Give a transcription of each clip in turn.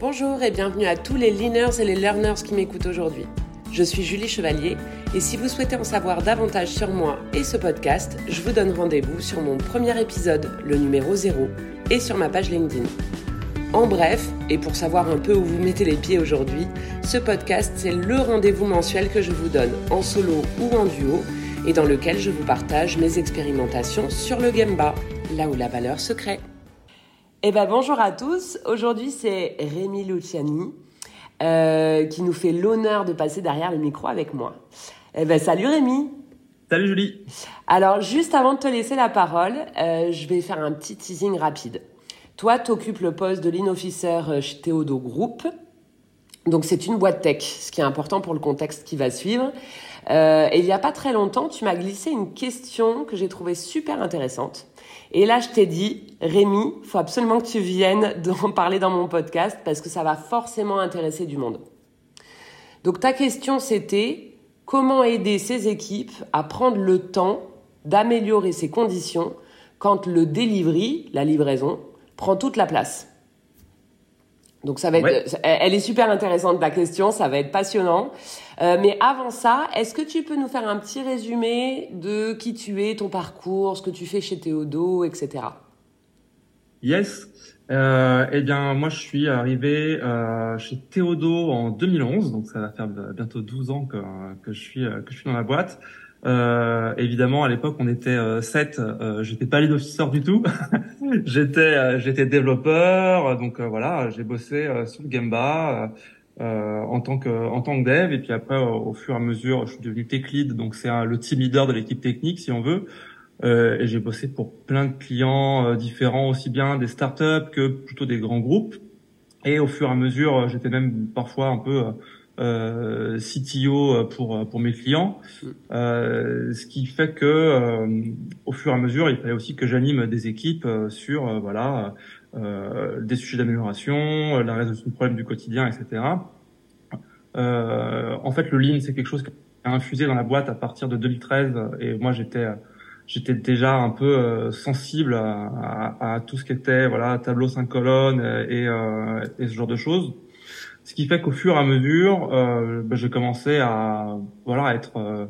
Bonjour et bienvenue à tous les leaners et les learners qui m'écoutent aujourd'hui. Je suis Julie Chevalier et si vous souhaitez en savoir davantage sur moi et ce podcast, je vous donne rendez-vous sur mon premier épisode, le numéro 0, et sur ma page LinkedIn. En bref, et pour savoir un peu où vous mettez les pieds aujourd'hui, ce podcast c'est le rendez-vous mensuel que je vous donne en solo ou en duo et dans lequel je vous partage mes expérimentations sur le Gemba, là où la valeur se crée. Eh ben bonjour à tous. Aujourd'hui c'est Rémi Luciani euh, qui nous fait l'honneur de passer derrière le micro avec moi. Eh ben salut Rémi. Salut Julie. Alors juste avant de te laisser la parole, euh, je vais faire un petit teasing rapide. Toi, tu occupes le poste de lean officer euh, chez Théodo Group. Donc c'est une boîte tech, ce qui est important pour le contexte qui va suivre. Euh, et il n'y a pas très longtemps, tu m'as glissé une question que j'ai trouvée super intéressante. Et là, je t'ai dit, Rémi, faut absolument que tu viennes d'en parler dans mon podcast parce que ça va forcément intéresser du monde. Donc ta question, c'était comment aider ces équipes à prendre le temps d'améliorer ses conditions quand le delivery, la livraison, prend toute la place? Donc ça va être, elle est super intéressante ta question, ça va être passionnant. Euh, mais avant ça, est-ce que tu peux nous faire un petit résumé de qui tu es, ton parcours, ce que tu fais chez Théodo, etc. Yes. Euh, eh bien, moi, je suis arrivé euh, chez Théodo en 2011, donc ça va faire bientôt 12 ans que, que je suis que je suis dans la boîte. Euh, évidemment, à l'époque, on était euh, 7. Euh, j'étais pas lead officer du tout. j'étais euh, j'étais développeur. Donc euh, voilà, j'ai bossé sur le Gemba en tant que en tant que dev. Et puis après, au fur et à mesure, je suis devenu tech lead. Donc c'est le team leader de l'équipe technique, si on veut. et j'ai bossé pour plein de clients différents, aussi bien des startups que plutôt des grands groupes. Et au fur et à mesure, j'étais même parfois un peu euh, CTO pour pour mes clients, euh, ce qui fait que euh, au fur et à mesure, il fallait aussi que j'anime des équipes euh, sur euh, voilà des sujets d'amélioration, la résolution de problèmes du quotidien, etc. en fait, le lean, c'est quelque chose qui a infusé dans la boîte à partir de 2013, et moi j'étais j'étais déjà un peu sensible à, à, à, tout ce qui était voilà tableau 5 colonnes et, et ce genre de choses. Ce qui fait qu'au fur et à mesure, euh, bah, j'ai commencé à voilà être euh,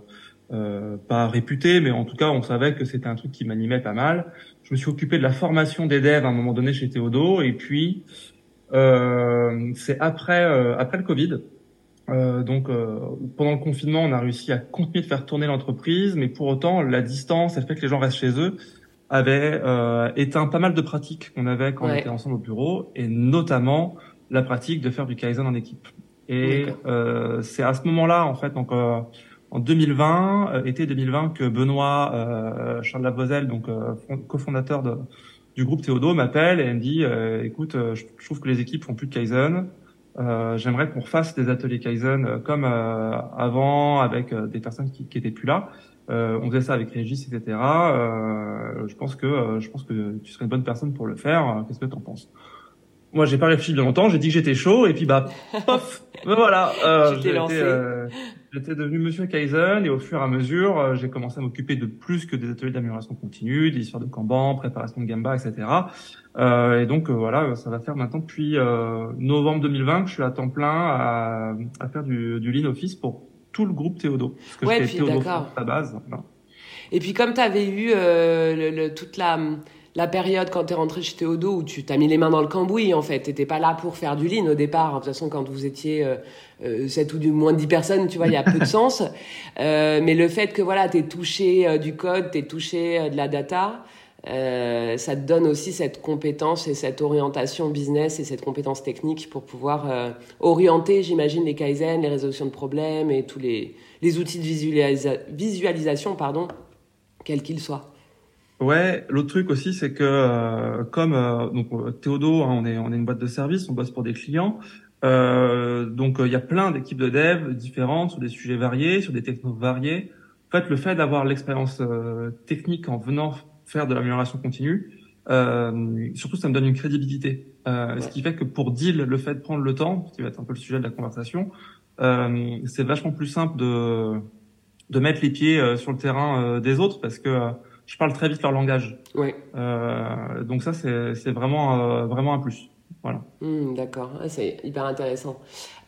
euh, pas réputé, mais en tout cas, on savait que c'était un truc qui m'animait pas mal. Je me suis occupé de la formation des devs à un moment donné chez Théodo, et puis euh, c'est après euh, après le Covid. Euh, donc pendant le confinement, on a réussi à continuer de faire tourner l'entreprise, mais pour autant, la distance, elle fait que les gens restent chez eux avait éteint pas mal de pratiques qu'on avait quand on était ensemble au bureau, et notamment la pratique de faire du kaizen en équipe. Et euh, c'est à ce moment-là, en fait, donc euh, en 2020, euh, été 2020, que Benoît euh, Charles Lavozelle, donc euh, cofondateur de, du groupe Théodo, m'appelle et me dit "Écoute, je, trouve que les équipes font plus de kaizen. J'aimerais qu'on refasse des ateliers kaizen comme avant, avec des personnes qui, qui étaient plus là." on faisait ça avec Régis, etc. je pense que je pense que tu serais une bonne personne pour le faire. Qu'est-ce que tu en penses? Moi, j'ai pas réfléchi longtemps. J'ai dit que j'étais chaud et puis bah, pof, ben voilà. Euh, euh, j'étais devenu Monsieur Kaizen et au fur et à mesure, euh, j'ai commencé à m'occuper de plus que des ateliers d'amélioration continue, des histoires de Kanban, préparation de Gamba, etc. Euh, et donc euh, voilà, ça va faire maintenant depuis novembre 2020 que je suis à temps plein à, à faire du, du Lean Office pour tout le groupe Théodo. Parce que ouais, puis d'accord. À base. Et puis comme tu avais eu le, le, toute la la période quand tu es rentré chez Théodo où tu t'as mis les mains dans le cambouis en fait, t'étais pas là pour faire du lean au départ. De toute façon, quand vous étiez euh, euh, 7 ou du moins de 10 personnes, tu vois, il y a peu de sens. Euh, mais le fait que voilà, t'es touché euh, du code, t'es touché euh, de la data, ça te donne aussi cette compétence et cette orientation business et cette compétence technique pour pouvoir orienter, j'imagine, les kaizen, les résolutions de problèmes et tous les, les outils de visualisation, pardon, quels qu'ils soient. Ouais, l'autre truc aussi, c'est que euh, comme euh, donc euh, Théodo, hein, on est on est une boîte de service, on bosse pour des clients. Euh, donc il y a plein d'équipes de dev différentes sur des sujets variés, sur des technos variés. En fait, le fait d'avoir l'expérience technique en venant faire de l'amélioration continue, surtout ça me donne une crédibilité. Ce qui fait que pour deal, le fait de prendre le temps, qui va être un peu le sujet de la conversation, c'est vachement plus simple de de mettre les pieds sur le terrain des autres parce que je parle très vite leur langage. Ouais. Euh, donc ça, c'est vraiment, euh, vraiment un plus. Voilà. Hmm, d'accord, ah, c'est hyper intéressant.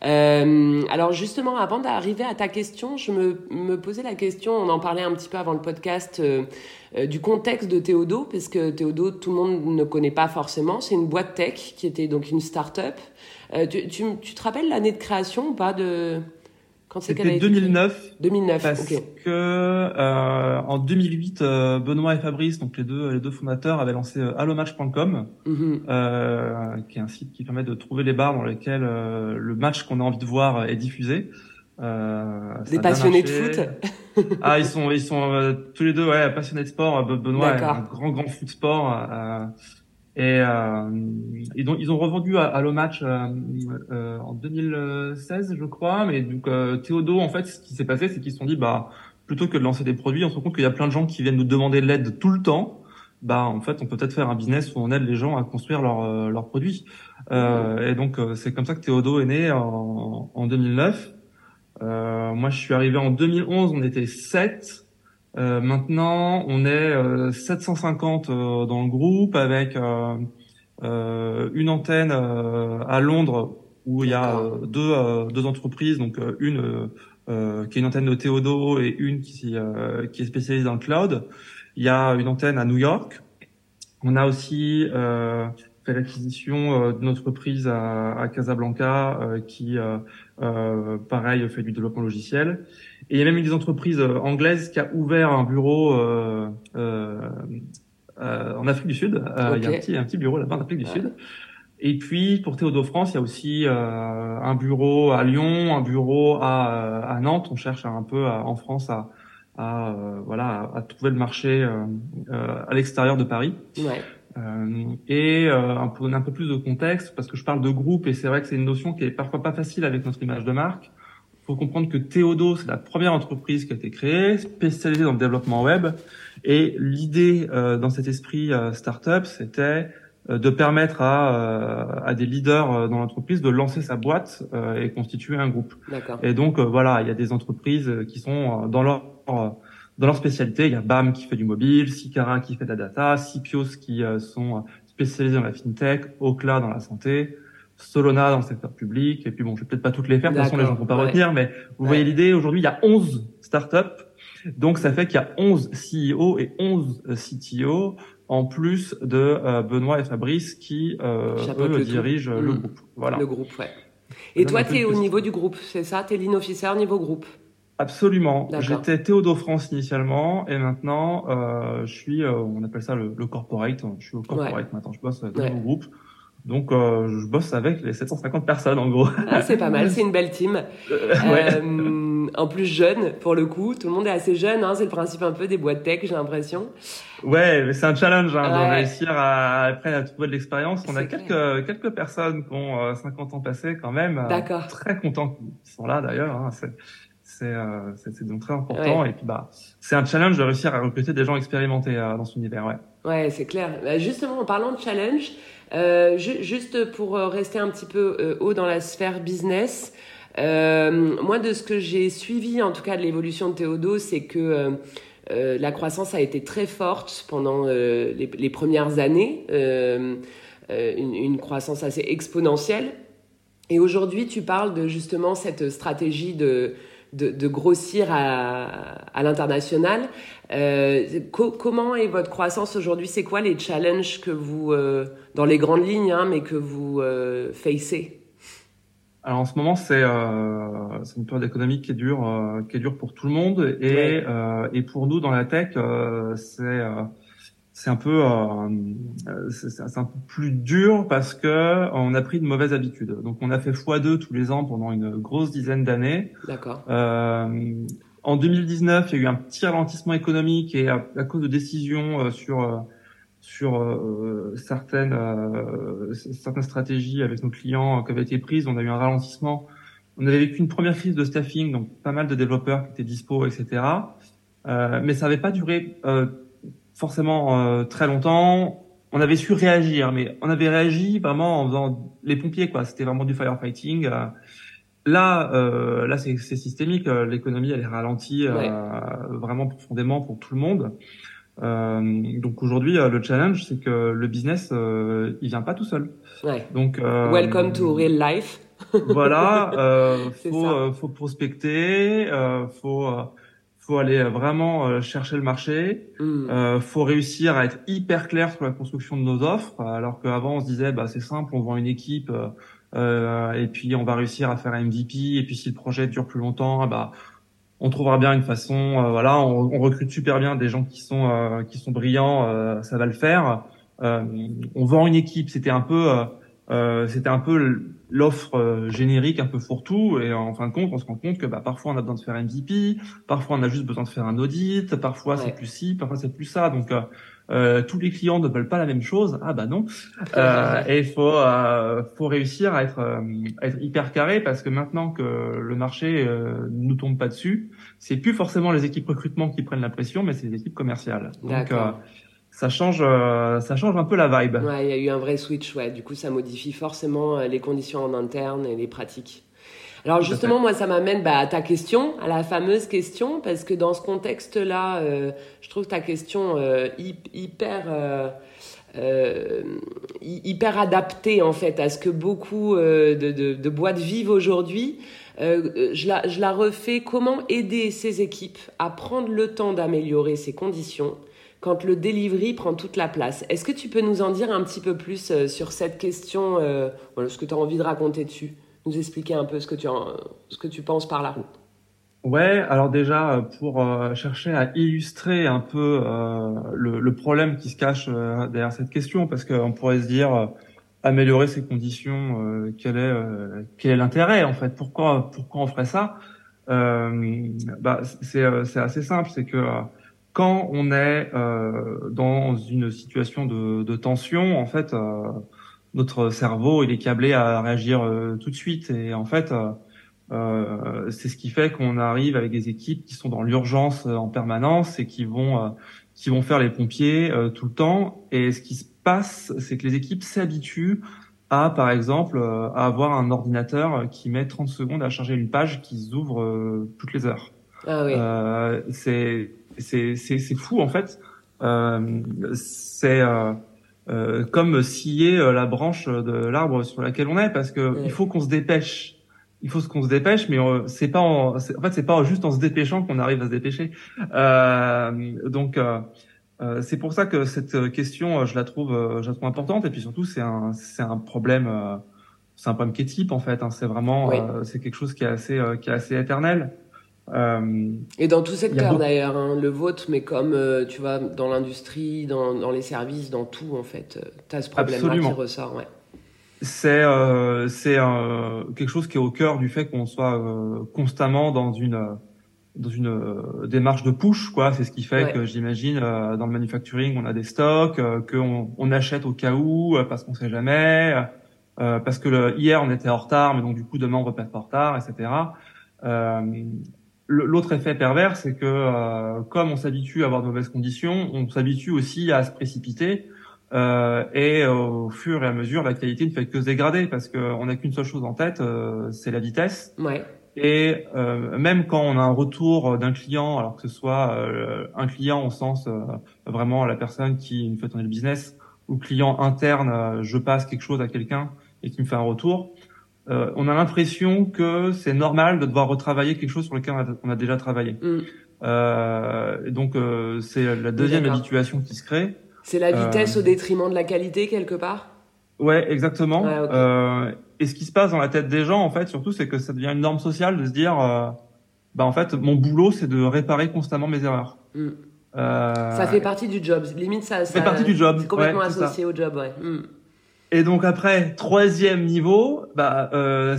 Euh, alors justement, avant d'arriver à ta question, je me, me, posais la question, on en parlait un petit peu avant le podcast, du contexte de Théodo, parce que Théodo, tout le monde ne connaît pas forcément. C'est une boîte tech qui était donc une start-up. Tu, tu, tu, te rappelles l'année de création ou pas de... C'était 2009. 2009, parce que euh, en 2008, euh, Benoît et Fabrice, donc les deux les deux fondateurs, avaient lancé euh, allomatch.com, mm-hmm. euh, qui est un site qui permet de trouver les bars dans lesquels euh, le match qu'on a envie de voir est diffusé. Des passionnés de foot. ah, ils sont ils sont tous les deux ouais passionnés de sport. Benoît est un grand grand foot sport. Et, euh, ils, ont, ils ont revendu à, à le match euh, euh, en 2016, je crois. Mais donc euh, Théodo, en fait, ce qui s'est passé, c'est qu'ils se sont dit, bah, plutôt que de lancer des produits, on se rend compte qu'il y a plein de gens qui viennent nous demander de l'aide tout le temps. Bah, en fait, on peut peut-être faire un business où on aide les gens à construire leurs euh, leurs produits. Euh, et donc, c'est comme ça que Théodo est né en, en 2009. moi, je suis arrivé en 2011. On était sept. Euh, maintenant, on est 750 euh, euh, dans le groupe avec une antenne à Londres où il y a deux, deux entreprises, donc une qui est une antenne de Théodo et une qui, qui est spécialisée dans le cloud. Il y a une antenne à New York. On a aussi fait l'acquisition d'une entreprise à, à Casablanca qui, pareil, fait du développement logiciel. Et il y a même une des entreprises euh, anglaises qui a ouvert un bureau euh, euh, euh en Afrique du Sud. Okay. Il y a un petit, un petit bureau là-bas en Afrique du ouais. Sud. Et puis pour Théodo France, il y a aussi euh, un bureau à Lyon, un bureau à, à Nantes. On cherche un peu à, en France à, à euh, voilà à, trouver le marché à l'extérieur de Paris. Ouais. Et un peu un peu plus de contexte parce que je parle de groupe et c'est vrai que c'est une notion qui est parfois pas facile avec notre image de marque faut comprendre que Théodo, c'est la première entreprise qui a été créée, spécialisée dans le développement web. Et l'idée euh, dans cet esprit euh, startup, c'était euh, de permettre à, euh, à des leaders euh, dans l'entreprise de lancer sa boîte et constituer un groupe. Et donc voilà, il y a des entreprises qui sont dans leur dans leur spécialité. Il y a BAM qui fait du mobile, Sicara qui fait de la data, Sipios qui sont spécialisés dans la fintech, Ocla dans la santé, Solona dans le secteur public. Et puis bon, je vais peut-être pas toutes les faire, de toute façon les gens vont pas retenir, mais vous voyez l'idée, aujourd'hui il y a 11 startups, donc ça fait qu'il y a 11 CEO et 11 CTO, en plus de euh, Benoît et Fabrice qui euh, eux, dirigent le mmh. groupe. Voilà. Le groupe, ouais. Et toi, tu es au niveau du groupe, c'est ça? Tu es l'inofficer niveau groupe? Absolument. J'étais Théodo France initialement et maintenant euh, je suis, euh, on appelle ça le, le, corporate. Je suis au corporate maintenant. Je bosse dans le groupe. Donc, euh, je bosse avec les 750 personnes, en gros. Ah, c'est pas mal, c'est une belle team. Euh, euh, en plus jeune, pour le coup, tout le monde est assez jeune. Hein, c'est le principe un peu des boîtes tech, j'ai l'impression. Ouais, mais c'est un challenge hein, de réussir à après à trouver de l'expérience. On a quelques quelques personnes qui ont 50 ans passés quand même. D'accord. Très contents qu'ils sont là d'ailleurs. Hein, c'est c'est donc très important. Et puis bah, c'est un challenge de réussir à recruter des gens expérimentés dans ce univers. Ouais. Ouais, c'est clair. Bah, justement, en parlant de challenge. Euh, juste pour euh, rester un petit peu euh, haut dans la sphère business, euh, moi de ce que j'ai suivi en tout cas de l'évolution de Théodo, c'est que euh, la croissance a été très forte pendant les, les, premières années, une, une, croissance assez exponentielle. Et aujourd'hui, tu parles de justement cette stratégie de de, de grossir à, à l'international. Euh, co comment est votre croissance aujourd'hui? C'est quoi les challenges que vous, euh, dans les grandes lignes, hein, mais que vous euh, facez? Alors en ce moment c'est euh, une période économique qui est dure euh, qui est dure pour tout le monde et ouais. euh, et pour nous dans la tech euh, c'est c'est un peu euh, c'est un peu plus dur parce que on a pris de mauvaises habitudes. Donc on a fait x2 tous les ans pendant une grosse dizaine d'années. D'accord. Euh, en 2019, il y a eu un petit ralentissement économique et à, à cause de décisions euh, sur euh, sur euh, certaines certaines stratégies avec nos clients qui avaient été prises, on a eu un ralentissement. On avait vécu une première crise de staffing, donc pas mal de développeurs qui étaient dispo, etc. mais ça n'avait pas duré forcément euh, très longtemps. On avait su réagir, mais on avait réagi vraiment en faisant les pompiers, quoi. C'était vraiment du firefighting. Euh. Là, euh, là, c'est systémique. Euh, l'économie, elle est ralentie ouais. vraiment profondément pour tout le monde. donc aujourd'hui, le challenge, c'est que le business, il vient pas tout seul. Ouais. Donc welcome to real life. voilà, euh, faut, faut prospecter, faut faut aller vraiment chercher le marché, mm. faut réussir à être hyper clair sur la construction de nos offres, alors qu'avant on se disait bah c'est simple, on vend une équipe euh, et puis on va réussir à faire un MVP, et puis si le projet dure plus longtemps, bah on trouvera bien une façon. Euh, voilà, on, on, recrute super bien des gens qui sont euh, qui sont brillants, ça va le faire. on vend une équipe, c'était un peu c'était un peu l'offre générique un peu fourre-tout et en fin de compte on se rend compte que bah, parfois on a besoin de faire un MVP, parfois on a juste besoin de faire un audit, parfois c'est plus ci, parfois c'est plus ça donc euh, tous les clients ne veulent pas la même chose. Ah bah non. Euh, et il faut euh, faut réussir à être euh, être hyper carré parce que maintenant que le marché euh, nous tombe pas dessus, c'est plus forcément les équipes recrutement qui prennent la pression, mais c'est les équipes commerciales. Donc ça change ça change un peu la vibe. Ouais, il y a eu un vrai switch. Ouais, du coup ça modifie forcément les conditions en interne et les pratiques. Alors justement, moi, ça m'amène bah, à ta question, à la fameuse question, parce que dans ce contexte-là, euh, je trouve ta question euh, hyper... Euh, euh, hyper adaptée en fait à ce que beaucoup de, de, de, boîtes vivent aujourd'hui. je, la, je la refais. Comment aider ces équipes à prendre le temps d'améliorer ces conditions quand le delivery prend toute la place. Est-ce que tu peux nous en dire un petit peu plus sur cette question, voilà, ce que tu as envie de raconter dessus? Nous expliquer un peu ce que tu, ce que tu penses par là Ouais, alors déjà pour euh, chercher à illustrer un peu euh, le, problème qui se cache euh, derrière cette question, parce qu'on pourrait se dire améliorer ces conditions, quel est quel l'intérêt en fait? Pourquoi pourquoi on ferait ça? Bah, c'est assez simple, c'est que quand on est dans une situation de, de tension, en fait notre cerveau il est câblé à réagir euh, tout de suite et en fait euh, euh, c'est ce qui fait qu'on arrive avec des équipes qui sont dans l'urgence en permanence et qui vont qui vont faire les pompiers tout le temps et ce qui se passe c'est que les équipes s'habituent à par exemple à avoir un ordinateur qui met 30 secondes à charger une page qui s'ouvre toutes les heures. Ah oui. c'est c'est c'est fou en fait. c'est euh, comme scier euh, la branche de l'arbre sur laquelle on est parce que il faut qu'on se dépêche. Il faut qu'on se dépêche mais euh, c'est pas en, en fait c'est pas juste en se dépêchant qu'on arrive à se dépêcher. Euh, donc c'est pour ça que cette question je la trouve je la trouve importante. Et puis surtout c'est un c'est un problème c'est un problème qui est type en fait hein, c'est vraiment c'est quelque chose qui est assez qui est assez éternel euh, et dans tout secteur d'ailleurs, hein, le vôtre, mais comme euh, tu vois, dans l'industrie, dans, dans, les services, dans tout en fait, euh, tu as ce problème-là qui ressort. Ouais. C'est c'est quelque chose qui est au cœur du fait qu'on soit constamment dans une dans une démarche de push quoi. C'est ce qui fait que j'imagine dans le manufacturing on a des stocks, qu'on on achète au cas où parce qu'on sait jamais, parce que le, hier on était en retard, mais donc du coup demain on va pas être en retard, etc. L'autre effet pervers, c'est que euh, comme on s'habitue à avoir de mauvaises conditions, on s'habitue aussi à se précipiter. Euh, et au fur et à mesure, la qualité ne fait que se dégrader parce qu'on n'a qu'une seule chose en tête, euh, c'est la vitesse. Ouais. Et euh, même quand on a un retour d'un client, alors que ce soit euh, un client au sens vraiment la personne qui me fait tourner le business, ou client interne, je passe quelque chose à quelqu'un et qui me fait un retour, euh, on a l'impression que c'est normal de devoir retravailler quelque chose sur lequel on a, déjà travaillé. Mm. Euh, donc euh, c'est la deuxième habituation qui se crée. C'est la vitesse au détriment de la qualité quelque part? Ouais, exactement. et ce qui se passe dans la tête des gens, en fait, surtout, c'est que ça devient une norme sociale de se dire, bah en fait, mon boulot, c'est de réparer constamment mes erreurs. Mm. ça fait partie du job. Limite, ça, ça fait partie du job. C'est complètement associé au job, ouais. Mm. Et donc après, troisième niveau, bah, euh,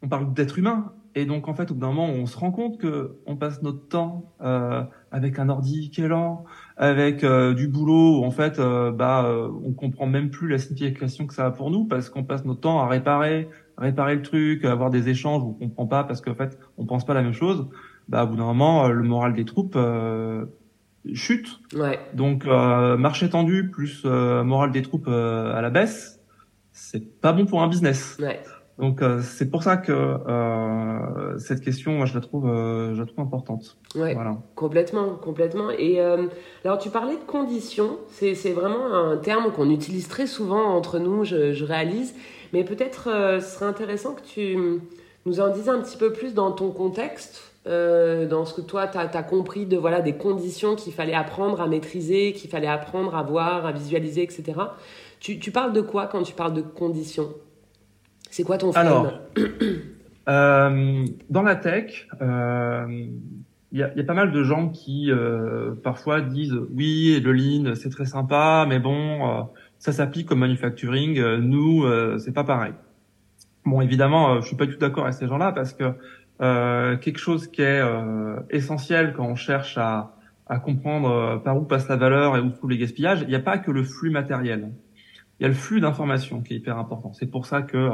on parle d'être humain. Et donc en fait, au bout d'un moment, on se rend compte que on passe notre temps euh, avec un ordi qui est lent, avec euh, du boulot où en fait, euh, bah, euh, on comprend même plus la signification que ça a pour nous parce qu'on passe notre temps à réparer, réparer le truc, à avoir des échanges où on comprend pas parce qu'en fait, on pense pas la même chose. Bah, au bout d'un moment, le moral des troupes chute. Ouais. Donc marché tendu plus moral des troupes à la baisse c'est pas bon pour un business. Ouais. Donc euh, c'est pour ça que euh, cette question, moi, je la trouve, euh, je la trouve importante. Ouais, voilà. complètement, complètement. Et alors tu parlais de conditions, c'est vraiment un terme qu'on utilise très souvent entre nous, je, je réalise. Mais peut-être ce serait intéressant que tu nous en dises un petit peu plus dans ton contexte. Dans ce que toi, tu as, as, compris de voilà des conditions qu'il fallait apprendre à maîtriser, qu'il fallait apprendre à voir, à visualiser, etc. Tu, tu parles de quoi quand tu parles de conditions? C'est quoi ton frame? Alors, euh, dans la tech, il euh, y, a, y, a, pas mal de gens qui euh, parfois disent oui, le lean c'est très sympa, mais bon, ça s'applique au manufacturing. Nous, c'est pas pareil. Bon, évidemment, je suis pas du tout d'accord avec ces gens-là parce que quelque chose qui est essentiel quand on cherche à, à comprendre par où passe la valeur et où sont les gaspillages, il n'y a pas que le flux matériel. Il y a le flux d'informations qui est hyper important. C'est pour ça que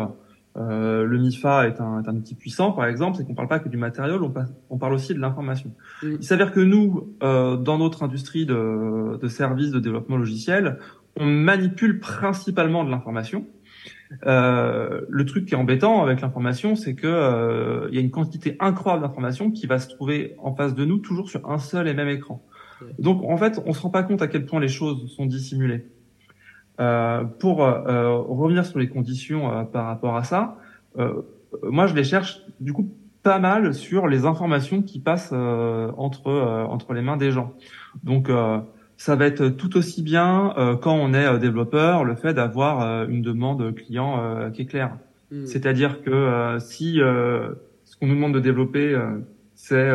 euh, le MIFA est un, est un, outil puissant, par exemple, c'est qu'on parle pas que du matériel, on, on parle aussi de l'information. Il s'avère que nous, euh, dans notre industrie de, de services de développement logiciel, on manipule principalement de l'information. Euh, le truc qui est embêtant avec l'information, c'est que euh, il y a une quantité incroyable d'informations qui va se trouver en face de nous toujours sur un seul et même écran. Donc en fait, on se rend pas compte à quel point les choses sont dissimulées. Euh, pour euh, revenir sur les conditions euh, par rapport à ça, moi je les cherche du coup pas mal sur les informations qui passent entre entre les mains des gens. Donc ça va être tout aussi bien quand on est développeur le fait d'avoir une demande client qui est claire. Hmm. C'est-à-dire que si ce qu'on nous demande de développer c'est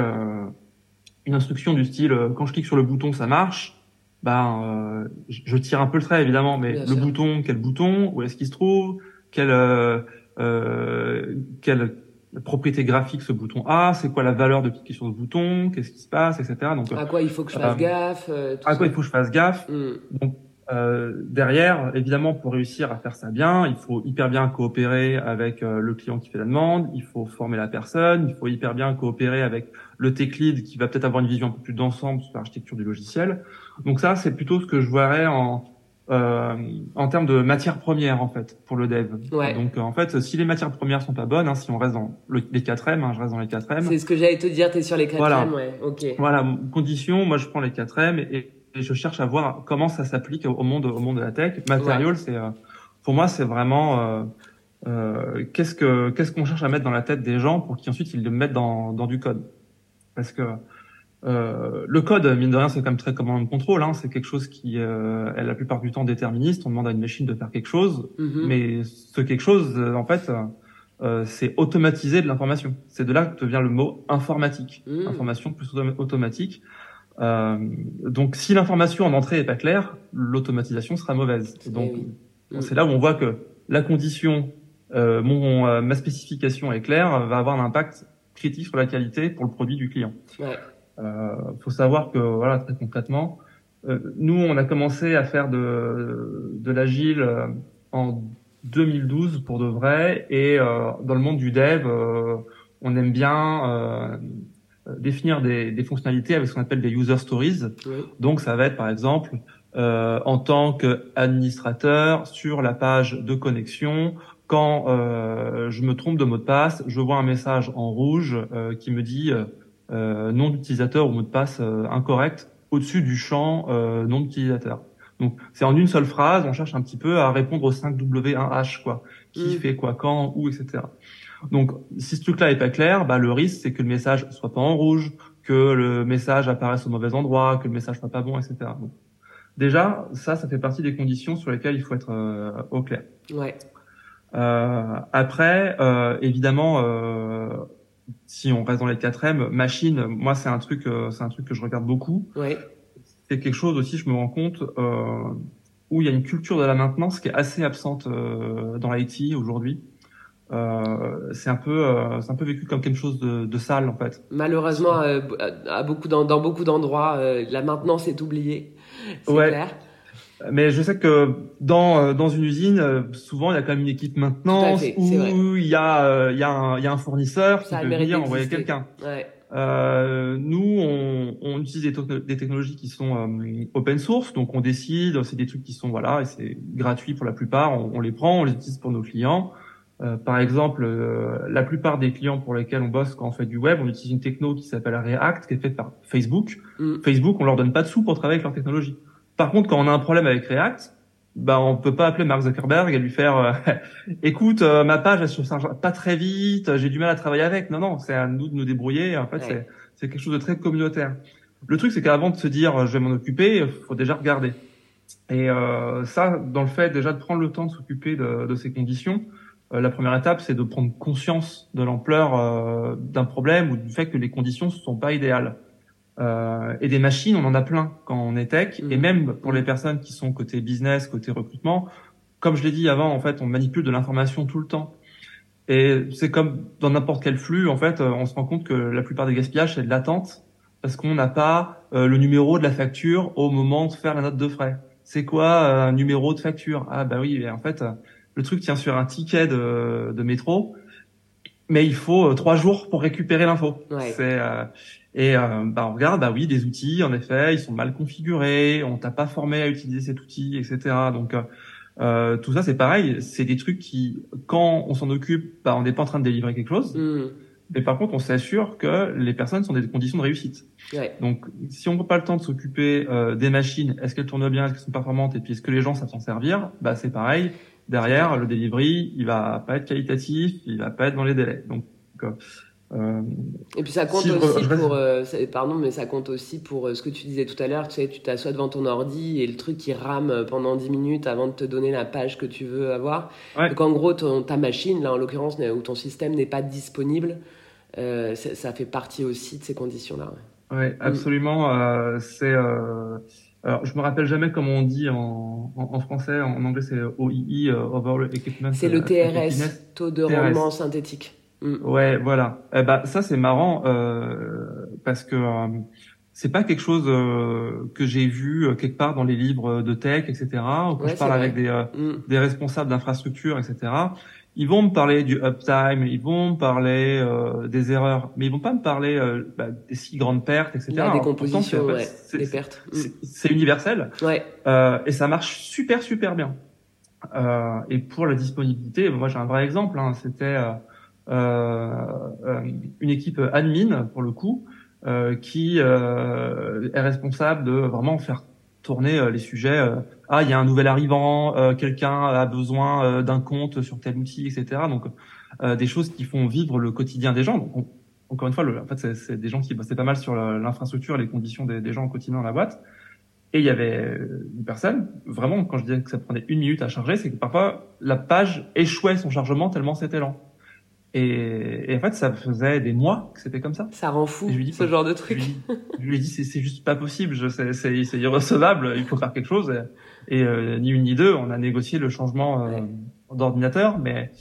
une instruction du style quand je clique sur le bouton ça marche, ben, euh, je tire un peu le trait évidemment, mais le bouton, quel bouton, où est-ce qu'il se trouve, quelle, euh, euh, quelle propriété graphique ce bouton a, c'est quoi la valeur de cliquer sur ce bouton, qu'est-ce qui se passe, etc. Donc à quoi il faut que je fasse gaffe. à quoi il faut que je fasse gaffe. Mm. Donc euh, derrière, évidemment, pour réussir à faire ça bien, il faut hyper bien coopérer avec euh, le client qui fait la demande, il faut former la personne, il faut hyper bien coopérer avec le tech lead qui va peut-être avoir une vision un peu plus d'ensemble sur l'architecture du logiciel. Donc ça, c'est plutôt ce que je verrais en euh, en termes de matières premières en fait pour le dev. Ouais. Donc en fait, si les matières premières sont pas bonnes, hein, si on reste dans les 4 M, hein, je reste dans les 4 M. C'est ce que j'allais te dire, tu es sur les 4 voilà. Ouais. OK. Voilà, condition, moi je prends les 4 M et et je cherche à voir comment ça s'applique au monde au monde de la tech. Material, c'est euh, pour moi c'est vraiment euh, euh, qu'est-ce que qu'est-ce qu'on cherche à mettre dans la tête des gens pour qu'ensuite ils le mettent dans dans du code. Parce que euh, le code, mine de rien, c'est quand même très command contrôle. Hein. C'est quelque chose qui euh, est la plupart du temps déterministe. On demande à une machine de faire quelque chose, mm-hmm. mais ce quelque chose, en fait, euh, c'est automatiser de l'information. C'est de là que vient le mot informatique. Mm. Information plus automatique. Euh, donc, si l'information en entrée est pas claire, l'automatisation sera mauvaise. Et donc, eh c'est là où on voit que la condition, euh, mon, euh, ma spécification est claire, va avoir un impact critique sur la qualité pour le produit du client. Ouais. Euh, faut savoir que voilà très concrètement, euh, nous on a commencé à faire de de l'agile en 2012 pour de vrai et dans le monde du dev, on aime bien euh, définir des, des, fonctionnalités avec ce qu'on appelle des user stories. Donc ça va être par exemple euh, en tant qu'administrateur sur la page de connexion, quand euh, je me trompe de mot de passe, je vois un message en rouge euh, qui me dit euh, nom d'utilisateur ou mot de passe incorrect au-dessus du champ nom d'utilisateur. Donc c'est en une seule phrase, on cherche un petit peu à répondre aux 5 W1H quoi, qui mm. fait quoi quand où etc. Donc, si ce truc-là est pas clair, bah, le risque, c'est que le message soit pas en rouge, que le message apparaisse au mauvais endroit, que le message soit pas bon, etc. Donc, déjà, ça, ça fait partie des conditions sur lesquelles il faut être euh, au clair. Ouais. Euh, après, euh, évidemment, euh, si on reste dans les 4 M, machine, moi, c'est un truc, euh, c'est un truc que je regarde beaucoup. Ouais. C'est quelque chose aussi, je me rends compte, où il y a une culture de la maintenance qui est assez absente dans l'IT aujourd'hui. Euh, c'est un peu euh, c'est un peu vécu comme quelque chose de, de sale en fait. Malheureusement, euh, à beaucoup dans, dans beaucoup d'endroits, euh, la maintenance est oubliée. C'est ouais. clair. Mais je sais que dans euh, dans une usine, souvent il y a quand même une équipe maintenance où il y a il y a un il y a un fournisseur qui peut venir envoyer quelqu'un. Ouais. Euh, nous, on, on utilise des, des, technologies qui sont open source, donc on décide, c'est des trucs qui sont voilà, et c'est gratuit pour la plupart. On, on, les prend, on les utilise pour nos clients. par exemple, la plupart des clients pour lesquels on bosse quand on fait du web, on utilise une techno qui s'appelle React, qui est faite par Facebook. Mm. Facebook, on leur donne pas de sous pour travailler avec leur technologie. Par contre, quand on a un problème avec React, bah on peut pas appeler Mark Zuckerberg et lui faire euh, écoute euh, ma page elle se charge pas très vite j'ai du mal à travailler avec. Non non c'est à nous de nous débrouiller. En fait c'est c'est quelque chose de très communautaire. Le truc c'est qu'avant de se dire je vais m'en occuper il faut déjà regarder. Et euh, ça dans le fait déjà de prendre le temps de s'occuper de, de, ces conditions la première étape c'est de prendre conscience de l'ampleur d'un problème ou du fait que les conditions ne sont pas idéales euh, et des machines, on en a plein quand on est tech. Et mm. même pour les personnes qui sont côté business, côté recrutement, comme je l'ai dit avant, en fait, on manipule de l'information tout le temps. Et c'est comme dans n'importe quel flux, en fait, on se rend compte que la plupart des gaspillages, c'est de l'attente parce qu'on n'a pas euh, le numéro de la facture au moment de faire la note de frais. C'est quoi euh, un numéro de facture? Ah bah oui, en fait, le truc tient sur un ticket de, de métro, mais il faut trois jours pour récupérer l'info. Ouais. C'est et euh, bah, on regarde, bah oui, des outils, en effet, ils sont mal configurés, on t'a pas formé à utiliser cet outil, etc. Donc euh, euh, tout ça, c'est pareil, c'est des trucs qui, quand on s'en occupe, bah, on n'est pas en train de délivrer quelque chose. Mm. Mais par contre, on s'assure que les personnes sont des conditions de réussite. Ouais. Donc, si on prend pas le temps de s'occuper euh, des machines, est-ce qu'elles tournent bien, est-ce qu'elles sont performantes, et puis est-ce que les gens savent s'en servir, bah c'est pareil. Derrière, le delivery, il va pas être qualitatif, il va pas être dans les délais. Donc, euh, euh, et puis ça compte aussi pour, euh, pardon, mais ça compte aussi pour euh, ce que tu disais tout à l'heure, tu sais, tu t'assois devant ton ordi et le truc qui rame pendant 10 minutes avant de te donner la page que tu veux avoir. Donc en gros, ta machine, là en l'occurrence, ou ton système n'est pas disponible, ça fait partie aussi de ces conditions-là. Ouais, mm. absolument. c'est alors, je me rappelle jamais comment on dit en, en, français. En anglais, c'est OII, Overall Equipment. C'est le TRS, taux de rendement synthétique. Mm. Ouais, voilà. Eh ben, ça c'est marrant euh, parce que euh, c'est pas quelque chose euh, que j'ai vu euh, quelque part dans les livres de tech, etc. Ou quand je parle avec des, mm. des responsables d'infrastructure, etc. Ils vont me parler du uptime, ils vont me parler des erreurs, mais ils vont pas me parler bah, des si grandes pertes, etc. La décomposition, ouais, des pertes. Mm. C'est universel. Ouais. et ça marche super super bien. et pour la disponibilité, moi j'ai un vrai exemple. Hein, C'était euh, euh, une équipe admin pour le coup euh, qui est responsable de vraiment faire tourner les sujets. ah, il y a un nouvel arrivant, quelqu'un a besoin d'un compte sur tel outil, etc. Donc des choses qui font vivre le quotidien des gens. Donc, encore une fois, le, en fait, c'est des gens qui bossaient pas mal sur l'infrastructure les conditions des, des, gens au quotidien dans la boîte. Et il y avait une personne, vraiment, quand je disais que ça prenait une minute à charger, c'est que parfois la page échouait son chargement tellement c'était lent. Et, en fait, ça faisait des mois que c'était comme ça. Ça rend fou, je lui dis, ce genre de truc. Je lui, ai dit, c'est juste pas possible, c'est irrecevable, il faut faire quelque chose. Et, euh, ni une ni deux, on a négocié le changement euh, d'ordinateur, mais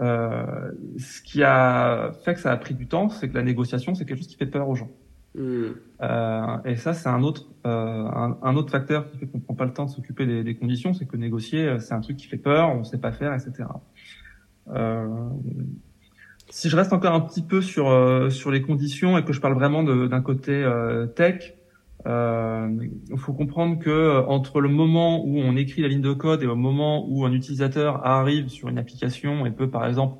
euh, ce qui a fait que ça a pris du temps, c'est que la négociation, c'est quelque chose qui fait peur aux gens. Hmm. Et ça, c'est un autre un, un, autre facteur qui fait qu'on prend pas le temps de s'occuper des, des, conditions, c'est que négocier, c'est un truc qui fait peur, on sait pas faire, etc. Euh, si je reste encore un petit peu sur euh, sur les conditions et que je parle vraiment d'un côté euh, tech, euh, il faut comprendre que entre le moment où on écrit la ligne de code et le moment où un utilisateur arrive sur une application et peut par exemple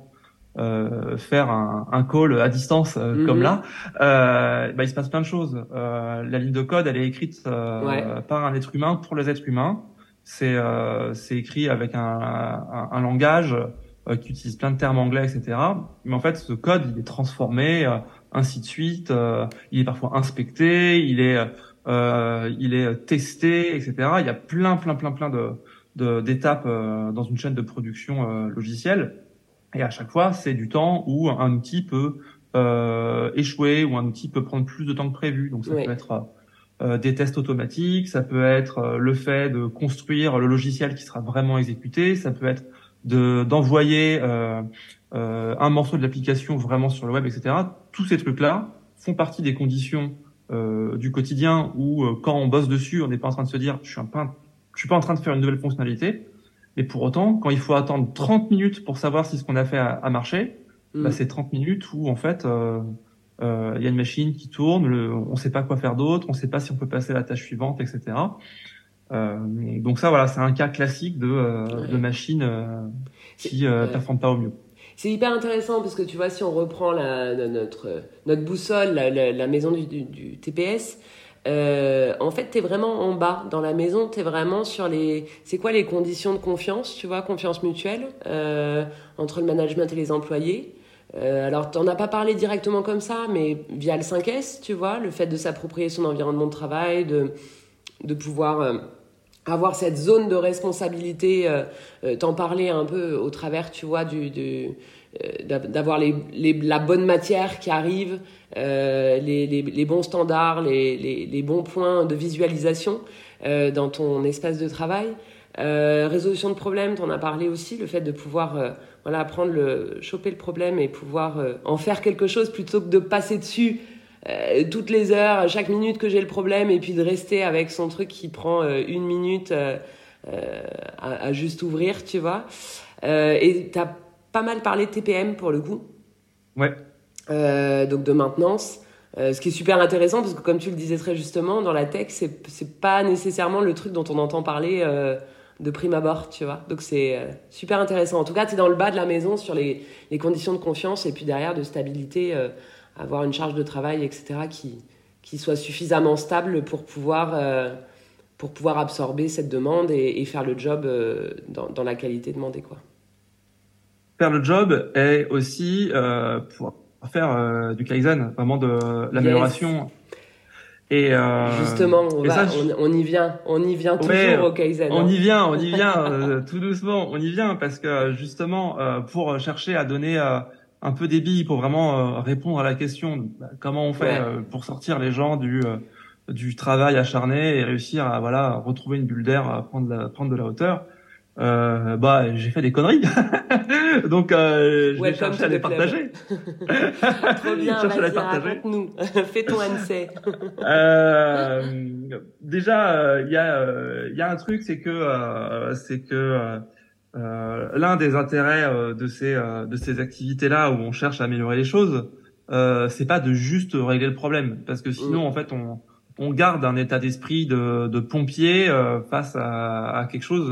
euh, faire un, un, call à distance mhm. comme là, euh, bah, il se passe plein de choses. la ligne de code, elle est écrite par un être humain pour les êtres humains. C'est c'est écrit avec un, un, un langage euh, qui utilise plein de termes anglais, etc. Mais en fait, ce code, il est transformé, euh, ainsi de suite. Euh, il est parfois inspecté, il est, il est testé, etc. Il y a plein, plein, plein, plein de d'étapes dans une chaîne de production logicielle. Et à chaque fois, c'est du temps où un outil peut échouer ou un outil peut prendre plus de temps que prévu. Donc ça peut être des tests automatiques, ça peut être le fait de construire le logiciel qui sera vraiment exécuté, ça peut être de d'envoyer euh, euh, un morceau de l'application vraiment sur le web, etc. Tous ces trucs-là font partie des conditions euh, du quotidien où euh, quand on bosse dessus, on n'est pas en train de se dire je suis un pas, je suis pas en train de faire une nouvelle fonctionnalité, mais pour autant, quand il faut attendre 30 minutes pour savoir si ce qu'on a fait a, marché, mm. bah, c'est 30 minutes où en fait euh, euh, il y a une machine qui tourne, le, on sait pas quoi faire d'autre, on sait pas si on peut passer à la tâche suivante, etc. Euh, donc ça, voilà, c'est un cas classique de, euh, de machine euh, qui ne performe pas au mieux. C'est hyper intéressant parce que tu vois, si on reprend la, notre, notre boussole, la, la, maison du, du, TPS, euh, en fait, tu es vraiment en bas. Dans la maison, tu es vraiment sur les... C'est quoi les conditions de confiance, tu vois, confiance mutuelle euh, entre le management et les employés. Euh, alors, tu n'en as pas parlé directement comme ça, mais via le 5S, tu vois, le fait de s'approprier son environnement de travail, de, de pouvoir euh, avoir cette zone de responsabilité, euh, euh, t'en parler un peu au travers, tu vois, du, d'avoir la bonne matière qui arrive, les, les, bons standards, les, les, bons points de visualisation dans ton espace de travail. résolution de problèmes, t'en as parlé aussi, le fait de pouvoir voilà, prendre le, choper le problème et pouvoir en faire quelque chose plutôt que de passer dessus euh, toutes les heures, chaque minute que j'ai le problème, et puis de rester avec son truc qui prend euh, une minute euh, à, à, juste ouvrir, tu vois. et tu as pas mal parlé de TPM pour le coup. Ouais. donc de maintenance. ce qui est super intéressant parce que comme tu le disais très justement, dans la tech, c'est, c'est pas nécessairement le truc dont on entend parler de prime abord, tu vois. Donc c'est super intéressant. En tout cas, tu es dans le bas de la maison sur les, les, conditions de confiance et puis derrière de stabilité avoir une charge de travail, etc., qui, qui soit suffisamment stable pour pouvoir, euh, pour pouvoir absorber cette demande et, faire le job euh, dans, dans, la qualité demandée. Quoi. Faire le job est aussi euh, pour faire du Kaizen, vraiment de l'amélioration. Et justement, on, va, on, y vient, on y vient toujours au Kaizen. On hein. y vient, on y vient tout doucement, on y vient parce que justement pour chercher à donner un peu des billes pour vraiment euh, répondre à la question bah, comment on fait euh, pour sortir les gens du euh, du travail acharné et réussir à voilà retrouver une bulle d'air, à prendre la, prendre de la hauteur. Euh, bah j'ai fait des conneries. Donc euh, je cherche à les partager. Trop bien vas-y nous fais ton NC euh, déjà il y a il y a un truc c'est que c'est que euh, l'un des intérêts euh, de ces euh, de ces activités là où on cherche à améliorer les choses, euh, c'est pas de juste régler le problème, parce que sinon en fait on on garde un état d'esprit de, de pompier face à, à, quelque chose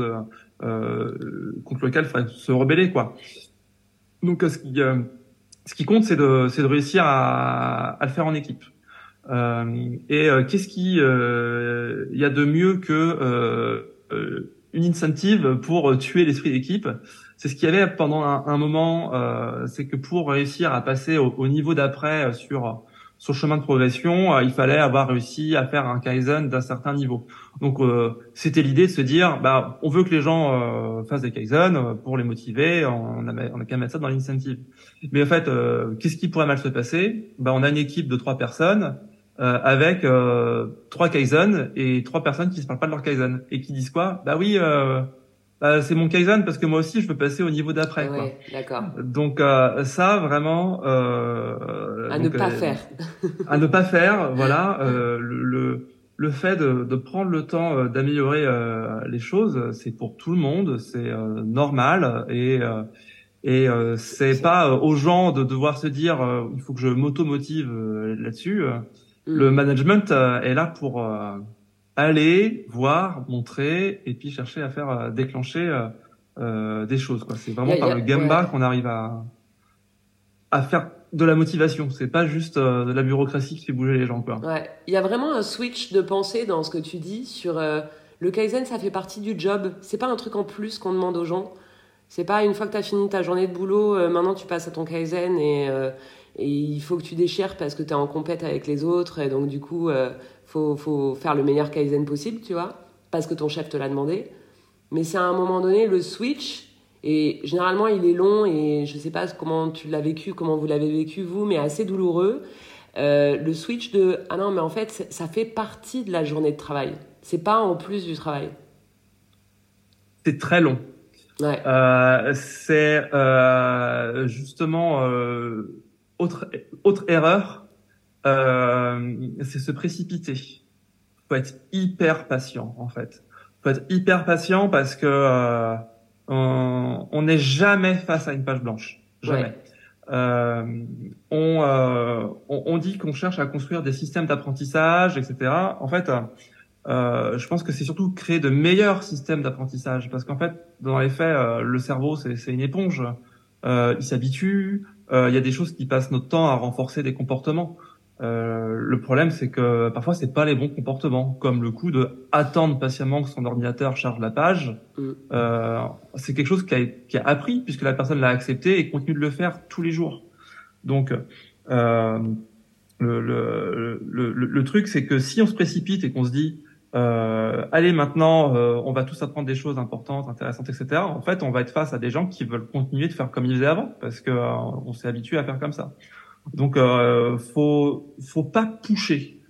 contre lequel il faudrait se rebeller quoi. Donc ce qui ce qui compte c'est de c'est de réussir à, à le faire en équipe. et qu'est-ce qui il y a de mieux que une incentive pour tuer l'esprit d'équipe. C'est ce qu'il y avait pendant un, moment, euh, c'est que pour réussir à passer au, niveau d'après euh, sur le chemin de progression, euh, il fallait avoir réussi à faire un kaizen d'un certain niveau. Donc c'était l'idée de se dire, bah on veut que les gens fassent des kaizen pour les motiver, on a, on a qu'à mettre ça dans l'incentive. Mais en fait, qu'est-ce qui pourrait mal se passer? Bah on a une équipe de trois personnes euh, avec euh, trois kaizen et trois personnes qui se parlent pas de leur kaizen et qui disent quoi? Bah oui, euh, bah, c'est mon kaizen parce que moi aussi je veux passer au niveau d'après. Ouais, d'accord. Donc euh, ça vraiment euh, à ne pas faire. à ne pas faire, voilà. le, le fait de, de, prendre le temps d'améliorer les choses, c'est pour tout le monde, c'est normal et et c'est pas aux gens de devoir se dire il faut que je m'auto-motive là-dessus. Le mm. management euh, est là pour euh, aller voir, montrer et puis chercher à faire euh, déclencher des choses. C'est vraiment par le gamba qu'on arrive à à faire de la motivation. C'est pas juste de la bureaucratie qui fait bouger les gens. Quoi. Ouais, il y a vraiment un switch de pensée dans ce que tu dis sur le kaizen. Ça fait partie du job. C'est pas un truc en plus qu'on demande aux gens. C'est pas une fois que tu as fini ta journée de boulot, maintenant tu passes à ton kaizen et et il faut que tu déchires parce que tu es en compète avec les autres et donc du coup euh, faut, faut faire le meilleur kaizen possible tu vois parce que ton chef te l'a demandé. Mais c'est à un moment donné le switch et généralement il est long et je sais pas comment tu l'as vécu comment vous l'avez vécu vous mais assez douloureux. Euh, le switch de ah non mais en fait ça fait partie de la journée de travail. C'est pas en plus du travail. C'est très long. Ouais. euh, c'est euh, justement autre, autre erreur, euh, c'est se précipiter. Faut être hyper patient en fait. Faut être hyper patient parce que euh, on n'est jamais face à une page blanche, jamais. Euh, on, euh, on, on, dit qu'on cherche à construire des systèmes d'apprentissage, etc. En fait, euh, je pense que c'est surtout créer de meilleurs systèmes d'apprentissage parce qu'en fait, dans les faits, euh, le cerveau c'est une éponge. ils s'habituent. Il y a des choses qui passent notre temps à renforcer des comportements. Euh, le problème, c'est que parfois, c'est pas les bons comportements, comme le coup de attendre patiemment que son ordinateur charge la page. Mm. Euh, c'est quelque chose qui a, qui a, appris puisque la personne l'a accepté et continue de le faire tous les jours. Donc, euh, le, le, le, le, truc, c'est que si on se précipite et qu'on se dit, euh, allez maintenant, euh, on va tous apprendre des choses importantes, intéressantes, etc. En fait, on va être face à des gens qui veulent continuer de faire comme ils faisaient avant, parce que euh, on s'est habitué à faire comme ça. Donc, euh, faut faut pas pousser.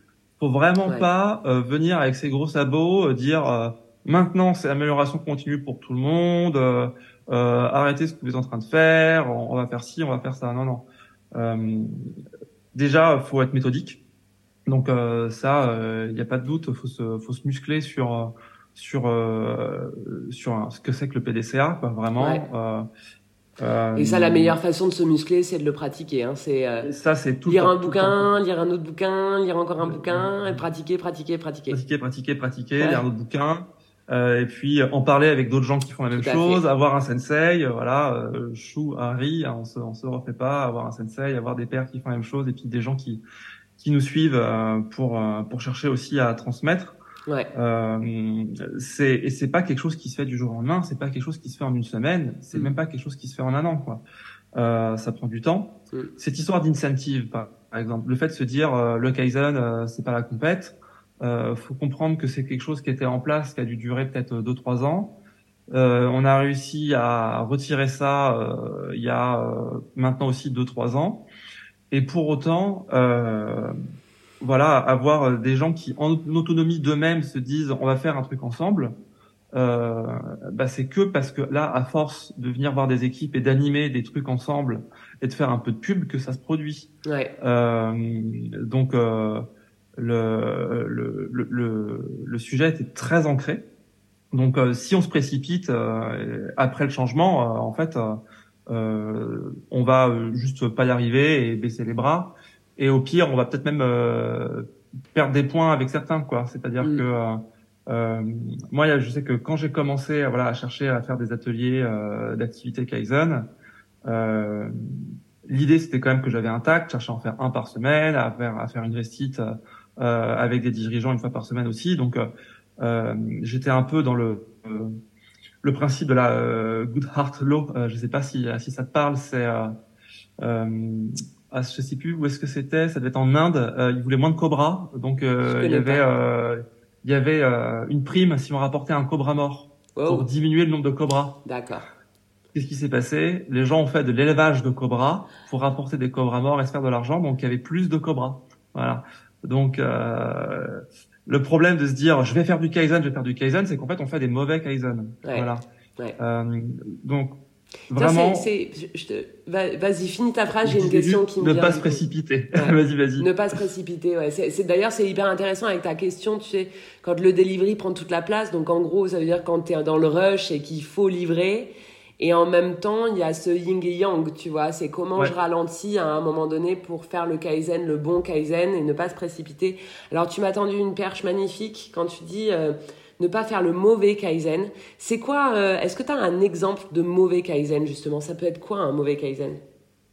Faut vraiment pas euh, venir avec ses gros sabots euh, dire euh, maintenant c'est l'amélioration continue pour tout le monde. Euh, arrêtez ce que vous êtes en train de faire. On, va faire ci, on va faire ça. Non, non. déjà, faut être méthodique. Donc ça, il n'y a pas de doute. Faut se faut se muscler sur sur sur ce que c'est que le PDCA, quoi, vraiment. Euh, et ça, la meilleure façon de se muscler, c'est de le pratiquer. Hein. C'est euh, ça, c'est tout. Lire un bouquin, lire un autre bouquin, lire encore un bouquin, et pratiquer, pratiquer, pratiquer. Pratiquer, pratiquer, pratiquer, lire un autre bouquin. Euh, et puis en parler avec d'autres gens qui font la même chose, avoir un sensei, euh, voilà, euh, Chou, Harry, hein, on se, on se refait pas, avoir un sensei, avoir des pères qui font la même chose, et puis des gens qui qui nous suivent pour pour chercher aussi à transmettre. Ouais. Euh, c'est et c'est pas quelque chose qui se fait du jour au lendemain, c'est pas quelque chose qui se fait en une semaine, c'est mm. même pas quelque chose qui se fait en un an quoi. Euh, ça prend du temps. Mm. Cette histoire d'incentive par, exemple, le fait de se dire euh, le kaizen euh, c'est pas la compète, euh, faut comprendre que c'est quelque chose qui était en place qui a dû durer peut-être deux trois ans. on a réussi à retirer ça il y a maintenant aussi deux trois ans. Et pour autant, euh, voilà, avoir des gens qui, en autonomie d'eux-mêmes, se disent on va faire un truc ensemble. Euh, bah c'est que parce que là, à force de venir voir des équipes et d'animer des trucs ensemble et de faire un peu de pub, que ça se produit. Ouais. Euh, donc euh, le, le, le, le, sujet était très ancré. Donc euh, si on se précipite euh, après le changement, en fait, on va juste pas y arriver et baisser les bras. Et au pire, on va peut-être même euh, perdre des points avec certains, quoi. C'est-à-dire mm. que euh, euh, moi, je sais que quand j'ai commencé, voilà, à chercher à faire des ateliers euh, d'activité Kaizen, euh, l'idée c'était quand même que j'avais un tact, chercher à en faire un par semaine, à faire à faire une restite euh, avec des dirigeants une fois par semaine aussi. Donc, j'étais un peu dans le le principe de la Good Heart Law. je sais pas si si ça te parle. C'est ah, je sais plus où est-ce que c'était, ça devait être en Inde. Euh, ils voulaient moins de cobras, donc euh, il y avait euh, il y avait euh, une prime si on rapportait un cobra mort pour diminuer le nombre de cobras. D'accord. Qu'est-ce qui s'est passé? Les gens ont fait de l'élevage de cobras pour rapporter des cobras morts et se faire de l'argent, donc il y avait plus de cobras. Voilà. Donc euh, le problème de se dire je vais faire du kaizen, je vais faire du kaizen, c'est qu'en fait on fait des mauvais kaizen. Voilà. Ouais. Euh, donc Vraiment. Vas-y, finis ta phrase. J'ai une question qui me. Ne pas se précipiter. vas-y, vas-y. Ne pas se précipiter. Ouais. C'est d'ailleurs c'est hyper intéressant avec ta question. Tu sais, quand le delivery prend toute la place. Donc en gros, ça veut dire quand tu es dans le rush et qu'il faut livrer. Et en même temps, il y a ce yin et yang, tu vois. C'est comment je ralentis à un moment donné pour faire le kaizen, le bon kaizen, et ne pas se précipiter. Alors, tu m'as tendu une perche magnifique quand tu dis. Euh, ne pas faire le mauvais Kaizen. C'est quoi, euh, est-ce que tu as un exemple de mauvais Kaizen justement? Ça peut être quoi un mauvais Kaizen?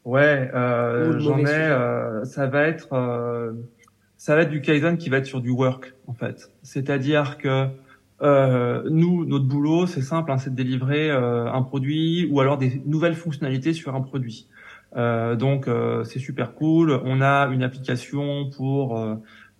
Ouais, euh, j'en ai, euh, ça va être ça va être du Kaizen qui va être sur du work en fait. C'est-à-dire que nous, notre boulot, c'est simple, hein, c'est de délivrer un produit ou alors des nouvelles fonctionnalités sur un produit. donc c'est super cool. On a une application pour,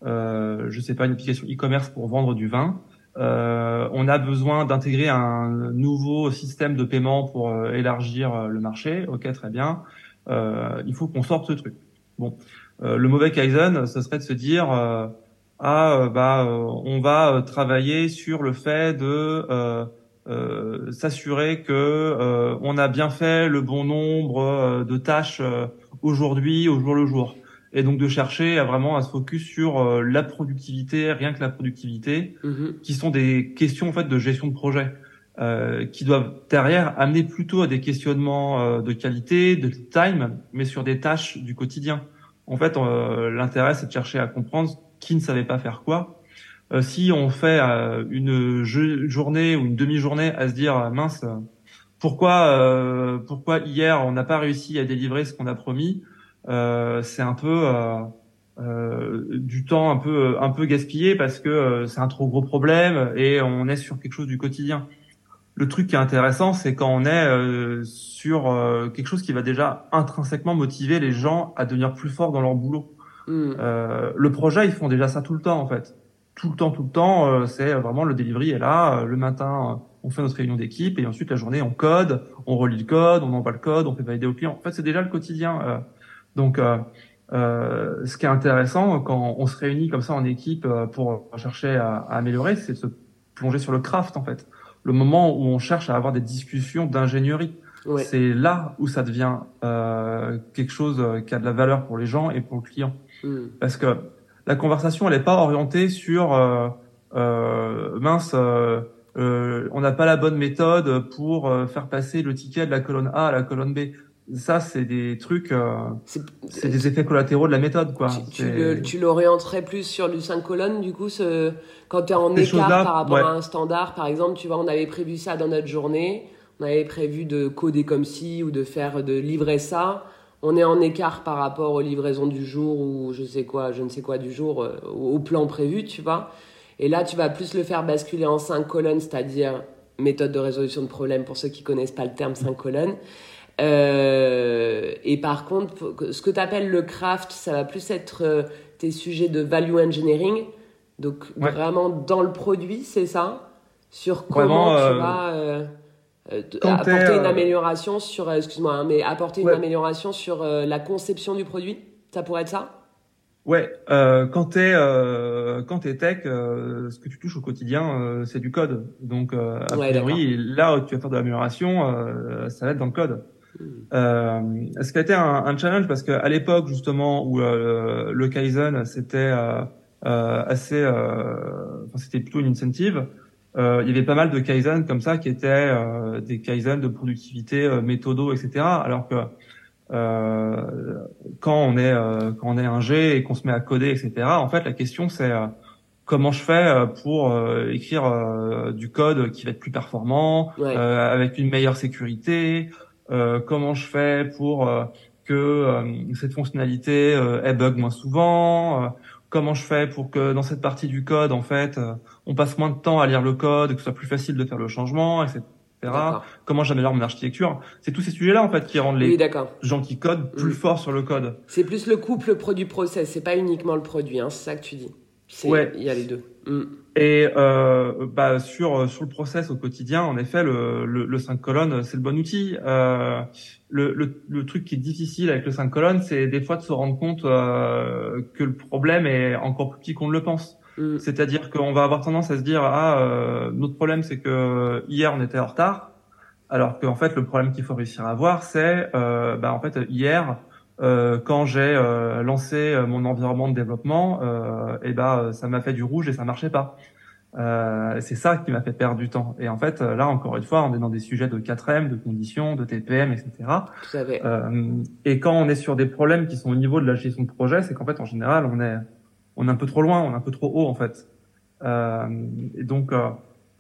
euh, je sais pas, une application e-commerce pour vendre du vin. Euh, on a besoin d'intégrer un nouveau système de paiement pour euh, élargir euh, le marché. Ok, très bien. il faut qu'on sorte ce truc. Bon, le mauvais kaizen, ce serait de se dire ah bah on va travailler sur le fait de s'assurer que on a bien fait le bon nombre de tâches aujourd'hui au jour le jour et donc de chercher à vraiment à se focus sur euh, la productivité, rien que la productivité, mhm. qui sont des questions en fait de gestion de projet, euh, qui doivent derrière amener plutôt à des questionnements euh, de qualité, de time, mais sur des tâches du quotidien. En fait, euh, l'intérêt c'est de chercher à comprendre qui ne savait pas faire quoi. si on fait une journée ou une demi-journée à se dire mince, pourquoi pourquoi hier on n'a pas réussi à délivrer ce qu'on a promis C'est un peu du temps un peu un peu gaspillé parce que c'est un trop gros problème et on est sur quelque chose du quotidien le truc qui est intéressant, c'est quand on est euh, sur euh, quelque chose qui va déjà intrinsèquement motiver les gens à devenir plus forts dans leur boulot. Hmm. Euh, le projet, ils font déjà ça tout le temps en fait. Tout le temps, tout le temps, c'est vraiment le delivery est là. le matin, on fait notre réunion d'équipe et ensuite la journée, on code, on relit le code, on envoie le code, on fait valider au client. En fait, c'est déjà le quotidien. donc, ce qui est intéressant quand on se réunit comme ça en équipe pour chercher à, à améliorer, c'est de se plonger sur le craft en fait le moment où on cherche à avoir des discussions d'ingénierie. C'est là où ça devient euh, quelque chose euh, qui a de la valeur pour les gens et pour le client. Hmm. Parce que la conversation, elle n'est pas orientée sur euh, euh mince, euh, euh, on n'a pas la bonne méthode pour faire passer le ticket de la colonne A à la colonne B ça, c'est des trucs, euh, c'est des effets collatéraux de la méthode, quoi. Tu, l'orienterais plus sur du 5 colonnes, du coup, ce, quand tu es en écart par rapport à un standard, par exemple, tu vois, on avait prévu ça dans notre journée, on avait prévu de coder comme ci ou de faire, de livrer ça. On est en écart par rapport aux livraisons du jour ou je sais quoi, je ne sais quoi du jour, euh, au plan prévu, tu vois. Et là, tu vas plus le faire basculer en 5 colonnes, c'est-à-dire méthode de résolution de problème pour ceux qui connaissent pas le terme 5 colonnes. Euh, et par contre, ce que tu appelles le craft, ça va plus être euh, tes sujets de value engineering. Donc vraiment dans le produit, c'est ça? Sur comment tu euh, apporter une amélioration sur, excuse-moi, hein, mais apporter une amélioration sur la conception du produit. Ça pourrait être ça? Ouais, euh, quand t'es euh, quand t'es tech, ce que tu touches au quotidien, c'est du code. Donc a priori, là où tu vas faire de l'amélioration, ça va être dans le code. Euh, ce qui a été un, un challenge? Parce qu'à l'époque justement où euh, le Kaizen c'était euh, euh assez, euh, enfin, c'était plutôt une incentive. Il y avait pas mal de Kaizen comme ça qui étaient des Kaizen de productivité, méthodo, etc. Alors que quand on est quand on est un G et qu'on se met à coder, etc. En fait, la question c'est comment je fais pour écrire du code qui va être plus performant, avec une meilleure sécurité, euh, comment je fais pour euh, que euh, cette fonctionnalité elle bug moins souvent, comment je fais pour que dans cette partie du code, en fait, on passe moins de temps à lire le code, que ce soit plus facile de faire le changement, etc. Comment j'améliore mon architecture C'est tous ces sujets-là en fait qui rendent les gens qui codent plus mm. forts sur le code. C'est plus le couple produit-process, c'est pas uniquement le produit, hein, c'est ça que tu dis. Ouais. Il y a les deux. Mm. Et euh, bah, sur sur le process au quotidien, en effet, le, le, le 5 colonnes, c'est le bon outil. Euh, le, le, le, truc qui est difficile avec le 5 colonnes, c'est des fois de se rendre compte euh, que le problème est encore plus petit qu'on ne le pense. Mm. C'est-à-dire qu'on va avoir tendance à se dire ah euh, notre problème c'est que hier on était en retard, alors qu'en fait le problème qu'il faut réussir à avoir c'est euh, bah, en fait hier euh, quand j'ai euh, lancé euh, mon environnement de développement, et ben ça m'a fait du rouge et ça marchait pas. c'est ça qui m'a fait perdre du temps. Et en fait, là encore une fois, on est dans des sujets de 4M, de conditions, de TPM, etc. Tout à fait. et quand on est sur des problèmes qui sont au niveau de la gestion de projet, c'est qu'en fait, en général, on est on est un peu trop loin, on est un peu trop haut en fait. et donc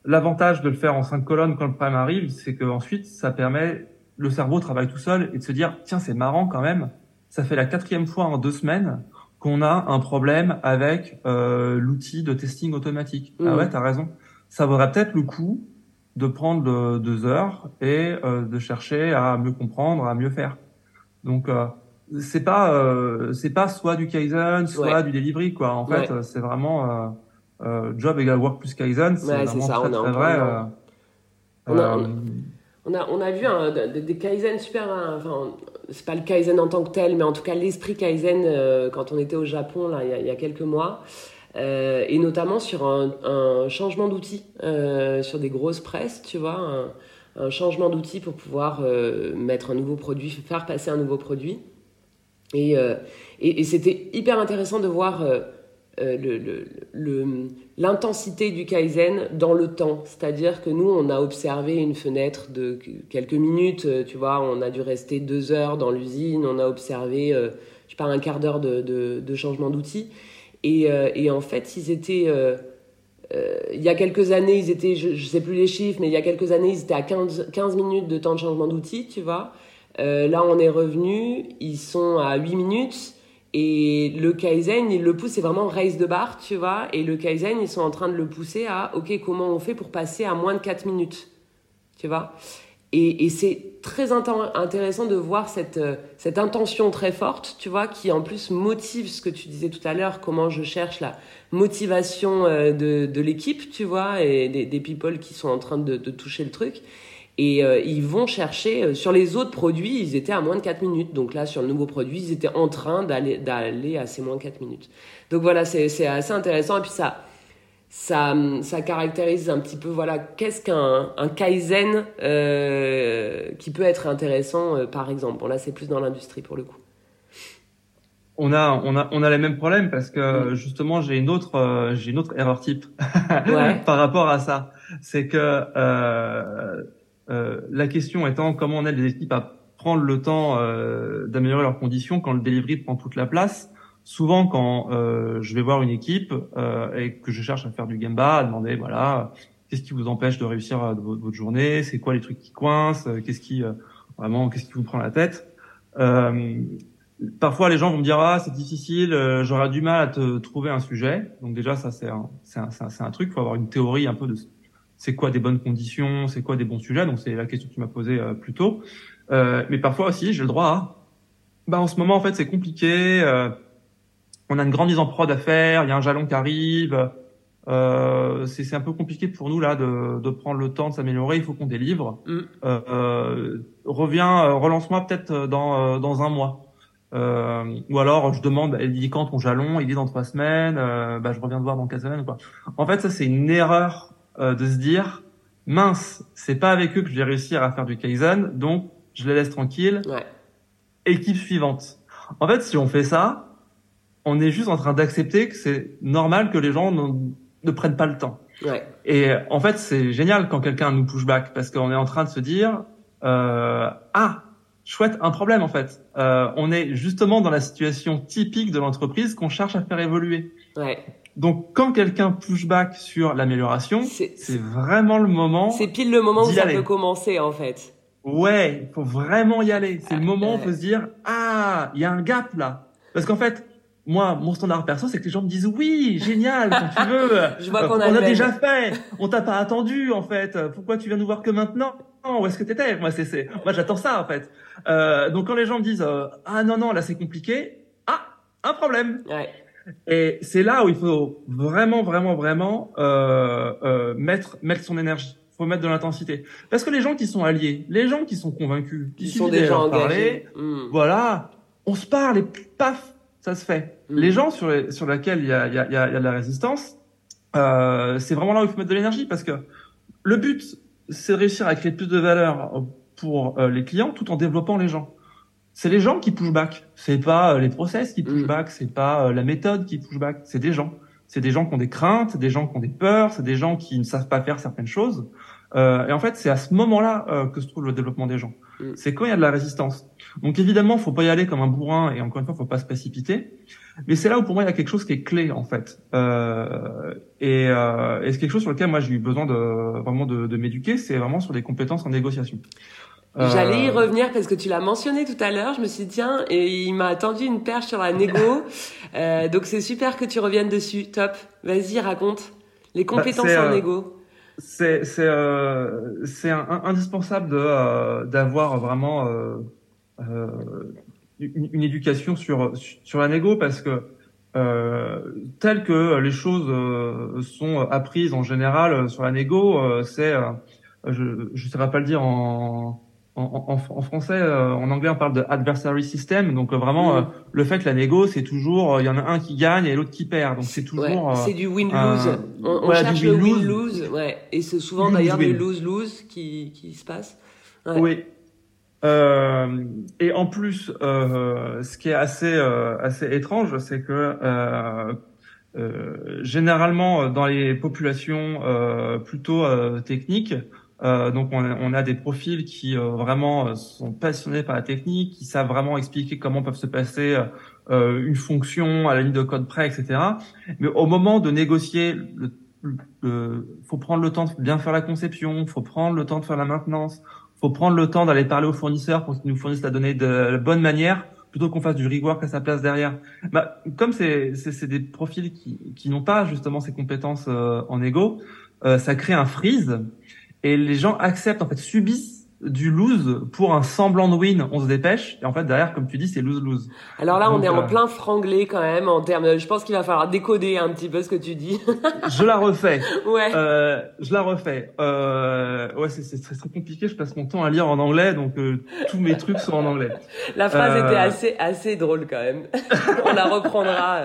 l'avantage de le faire en cinq colonnes quand le problème arrive, c'est que ensuite ça permet le cerveau travaille tout seul et de se dire tiens c'est marrant quand même ça fait la quatrième fois en deux semaines qu'on a un problème avec euh, l'outil de testing automatique. Ah mmh. ouais, t'as raison. Ça vaudrait peut-être le coup de prendre deux heures et euh, de chercher à mieux comprendre, à mieux faire. Donc euh, c'est pas euh, c'est pas soit du kaizen, soit du delivery quoi. En fait, c'est vraiment job égal work plus kaizen. C'est vraiment ça, très, très vrai. On a, on a, on a vu des, des, Kaizen super. Hein, enfin, c'est pas le Kaizen en tant que tel, mais en tout cas l'esprit Kaizen euh, quand on était au Japon là, il, y a, quelques mois. Euh, et notamment sur un, changement d'outil, euh, sur des grosses presses, tu vois, un, changement d'outil pour pouvoir mettre un nouveau produit, faire passer un nouveau produit. Et, et, c'était hyper intéressant de voir l'intensité le, le, du Kaizen dans le temps. C'est-à-dire que nous, on a observé une fenêtre de quelques minutes, euh, tu vois, on a dû rester deux heures dans l'usine, on a observé, euh, je sais pas, un quart d'heure de, changement d'outil. Et, euh, et, en fait, ils étaient il y a quelques années, ils étaient, je, je sais plus les chiffres, mais il y a quelques années, ils étaient à 15, 15 minutes de temps de changement d'outil, tu vois. là, on est revenu, ils sont à 8 minutes. Et le Kaizen, il le pousse, c'est vraiment race de barre, tu vois. Et le Kaizen, ils sont en train de le pousser à, OK, comment on fait pour passer à moins de 4 minutes, tu vois. Et, c'est très intéressant de voir cette, euh, cette intention très forte, tu vois, qui en plus motive ce que tu disais tout à l'heure, comment je cherche la motivation euh, de, l'équipe, tu vois, et des, people qui sont en train de toucher le truc. Et euh, ils vont chercher, sur les autres produits, ils étaient à moins de 4 minutes. Donc là, sur le nouveau produit, ils étaient en train d'aller, d'aller à ces moins de 4 minutes. Donc voilà, c'est, c'est assez intéressant. Et puis ça, ça, ça caractérise un petit peu, voilà, qu'est-ce qu'un un Kaizen euh, qui peut être intéressant, euh, par exemple. Bon, là, c'est plus dans l'industrie pour le coup. On a, on a, on a les mêmes problèmes parce que mm. justement, j'ai une autre, euh, j'ai une autre erreur type ouais. par rapport à ça. C'est que euh, euh, la question étant comment on aide les équipes à prendre le temps d'améliorer leurs conditions quand le delivery prend toute la place souvent quand euh, je vais voir une équipe euh, et que je cherche à faire du gamba, à demander voilà qu'est-ce qui vous empêche de réussir euh, votre, journée, c'est quoi les trucs qui coincent, euh, qu'est-ce qui euh, vraiment qu'est-ce qui vous prend la tête. parfois les gens vont me dire ah c'est difficile, j'aurais du mal à te trouver un sujet. Donc déjà ça c'est un c'est un, c'est un, truc, faut avoir une théorie un peu de c'est quoi des bonnes conditions, c'est quoi des bons sujets. Donc c'est la question que tu m'as posée plus tôt. mais parfois aussi j'ai le droit à bah en ce moment en fait c'est compliqué on a une grande mise en prod à faire, il y a un jalon qui arrive. Euh, c'est un peu compliqué pour nous là de, de prendre le temps de s'améliorer. Il faut qu'on délivre. Mm. Euh, euh, reviens, euh, relance-moi peut-être dans dans un mois. ou alors je demande, elle dit quand ton jalon Il dit dans trois semaines. bah je reviens te voir dans quatre semaines quoi. En fait ça c'est une erreur de se dire mince c'est pas avec eux que je vais réussir à faire du kaizen donc je les laisse tranquilles. Ouais. Équipe suivante. En fait si on fait ça on est juste en train d'accepter que c'est normal que les gens ne, prennent pas le temps. Ouais. Et en fait, c'est génial quand quelqu'un nous push back parce qu'on est en train de se dire euh, ah chouette un problème en fait. Euh, on est justement dans la situation typique de l'entreprise qu'on cherche à faire évoluer. Ouais. Donc quand quelqu'un push back sur l'amélioration, c'est vraiment le moment. C'est pile le moment où ça peut commencer en fait. Ouais, il faut vraiment y aller. C'est le moment où on peut se dire ah il y a un gap là. Parce qu'en fait, moi, mon standard perso, c'est que les gens me disent oui, génial, quand tu veux. Je vois qu'on a, on a déjà fait. On t'a pas attendu, en fait. Pourquoi tu viens nous voir que maintenant? Où est-ce que t'étais? Moi, c'est, moi, j'attends ça, en fait. Euh, donc, quand les gens me disent euh, ah non non, là c'est compliqué, ah un problème. Ouais. Et c'est là où il faut vraiment, vraiment, vraiment euh, euh, mettre mettre son énergie. Faut mettre de l'intensité. Parce que les gens qui sont alliés, les gens qui sont convaincus, qui sont déjà engagés, hmm. voilà, on se parle et paf, ça se fait. Mm. Les gens sur, les, sur lesquels il y a, il y, a, il y a de la résistance, euh, c'est vraiment là où il faut mettre de l'énergie parce que le but, c'est de réussir à créer plus de valeur pour euh, les clients tout en développant les gens. C'est les gens qui push back. C'est pas euh, les process qui push mm. back. C'est pas euh, la méthode qui push back. C'est des gens. C'est des gens qui ont des craintes, des gens qui ont des peurs, c'est des gens qui ne savent pas faire certaines choses. Euh, et en fait, c'est à ce moment-là euh, que se trouve le développement des gens. Mm. C'est quand il y a de la résistance. Donc évidemment, faut pas y aller comme un bourrin et encore une fois, faut pas se précipiter. Mais c'est là où pour moi il y a quelque chose qui est clé en fait. Euh, et, euh, et c'est quelque chose sur lequel moi j'ai eu besoin de vraiment de, de m'éduquer, c'est vraiment sur des compétences en négociation. J'allais y euh, revenir parce que tu l'as mentionné tout à l'heure. Je me suis dit tiens, et il m'a attendu une perche sur la négo. euh, donc c'est super que tu reviennes dessus. Top. Vas-y, raconte les bah, compétences en euh, négo c'est c'est euh, c'est indispensable de euh, d'avoir vraiment euh, une, une, éducation sur sur la négo parce que euh, tel que les choses sont apprises en général sur la négo, c'est je je saurais pas le dire en en, en, français, euh, en anglais, on parle de adversary system. Donc euh, vraiment, euh, le fait que la négo, c'est toujours, il y en a un qui gagne et l'autre qui perd. Donc c'est toujours. c'est du win-lose. on, cherche le win-lose, ouais. Et c'est souvent d'ailleurs du lose-lose qui qui se passe. Oui. et en plus, ce qui est assez assez étrange, c'est que généralement dans les populations plutôt techniques, euh, donc on a, on a, des profils qui euh, vraiment euh, sont passionnés par la technique, qui savent vraiment expliquer comment peuvent se passer une fonction à la ligne de code près, etc. Mais au moment de négocier le euh, faut prendre le temps de bien faire la conception, faut prendre le temps de faire la maintenance, faut prendre le temps d'aller parler aux fournisseurs pour qu'ils nous fournissent la donnée de la bonne manière plutôt qu'on fasse du rework à sa place derrière. Bah, comme c'est des profils qui qui n'ont pas justement ces compétences euh, en euh, ça crée un freeze et les gens acceptent en fait subissent du lose pour un semblant de win, on se dépêche. Et en fait, derrière, comme tu dis, c'est lose-lose. Alors là, on est en euh, plein franglais quand même en termes. Je pense qu'il va falloir décoder un petit peu ce que tu dis. je la refais. Ouais. Euh, je la refais. Euh, ouais, c'est très, très compliqué. Je passe mon temps à lire en anglais, donc euh, tous mes trucs sont en anglais. La phrase était euh, assez assez drôle quand même. on la reprendra.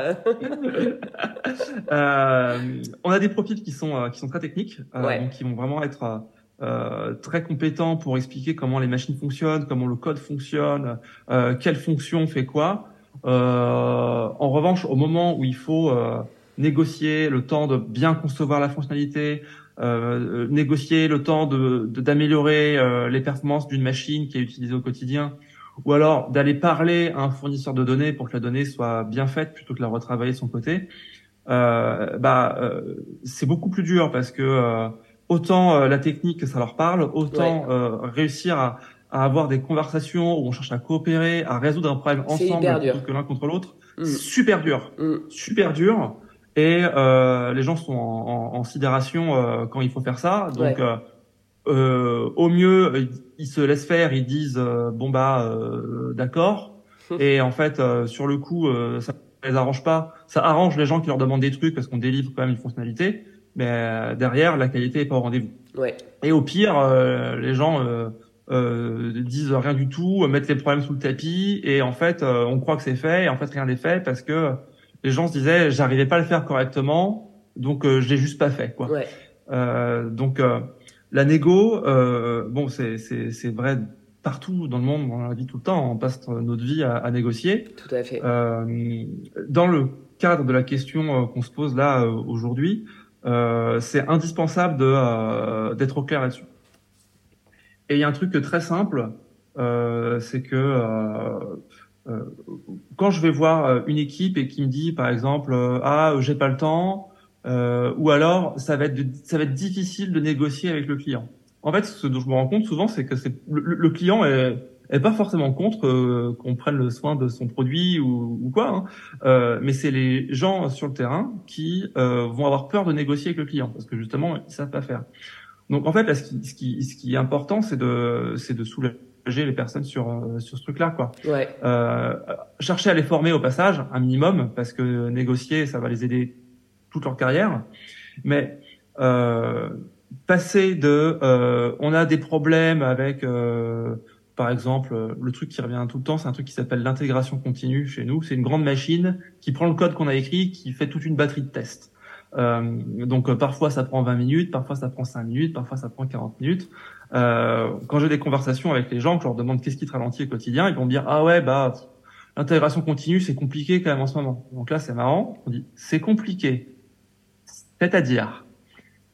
on a des profils qui sont qui sont très techniques, donc qui vont vraiment être euh, très compétent pour expliquer comment les machines fonctionnent, comment le code fonctionne, euh, quelle fonction fait quoi. Euh, en revanche, au moment où il faut euh, négocier le temps de bien concevoir la fonctionnalité, euh, négocier le temps de d'améliorer les performances d'une machine qui est utilisée au quotidien, ou alors d'aller parler à un fournisseur de données pour que la donnée soit bien faite plutôt que la retravailler de son côté, bah c'est beaucoup plus dur parce que autant euh, la technique ça leur parle, autant euh, réussir à, à, avoir des conversations où on cherche à coopérer, à résoudre un problème ensemble plutôt que l'un contre l'autre, mm. super dur, mm. super dur. Et euh, les gens sont en, en, en sidération euh, quand il faut faire ça. Donc, euh, au mieux, ils se laissent faire, ils disent bon bah d'accord. Et en fait, sur le coup, ça les arrange pas. Ça arrange les gens qui leur demandent des trucs parce qu'on délivre quand même une fonctionnalité mais euh, derrière la qualité est pas au rendez-vous. Ouais. Et au pire, euh, les gens euh, euh, disent rien du tout, mettent les problèmes sous le tapis, et en fait, on croit que c'est fait, et en fait rien n'est fait parce que les gens se disaient j'arrivais pas à le faire correctement, donc je l'ai juste pas fait quoi. Ouais. donc la négo, bon c'est vrai partout dans le monde, on la vie tout le temps, on passe notre vie à, à négocier. Tout à fait. dans le cadre de la question qu'on se pose là aujourd'hui, euh, c'est indispensable euh, d'être au clair là-dessus. Et il y a un truc très simple, euh, c'est que euh, quand je vais voir une équipe et qui me dit par exemple ah j'ai pas le temps ou alors ça va être difficile de négocier avec le client. En fait, ce dont je me rends compte souvent, c'est que le, client est est pas forcément contre euh, qu'on prenne le soin de son produit ou, ou quoi, hein. euh, mais c'est les gens sur le terrain qui euh, vont avoir peur de négocier avec le client parce que justement ils savent pas faire. Donc en fait, là, ce, qui, ce, qui, ce qui est important, c'est de c'est de soulager les personnes sur euh, sur ce truc-là, quoi. Ouais. chercher à les former au passage, un minimum, parce que négocier, ça va les aider toute leur carrière, mais passer de on a des problèmes avec par exemple, euh, le truc qui revient tout le temps, c'est un truc qui s'appelle l'intégration continue chez nous. C'est une grande machine qui prend le code qu'on a écrit, qui fait toute une batterie de tests. Euh, donc euh, parfois ça prend 20 minutes, parfois ça prend 5 minutes, parfois ça prend 40 minutes. Euh, quand j'ai des conversations avec les gens, que je leur demande qu'est-ce qui te ralentit au quotidien, ils vont me dire ah ouais bah l'intégration continue c'est compliqué quand même en ce moment. Donc là c'est marrant, on dit c'est compliqué, c'est-à-dire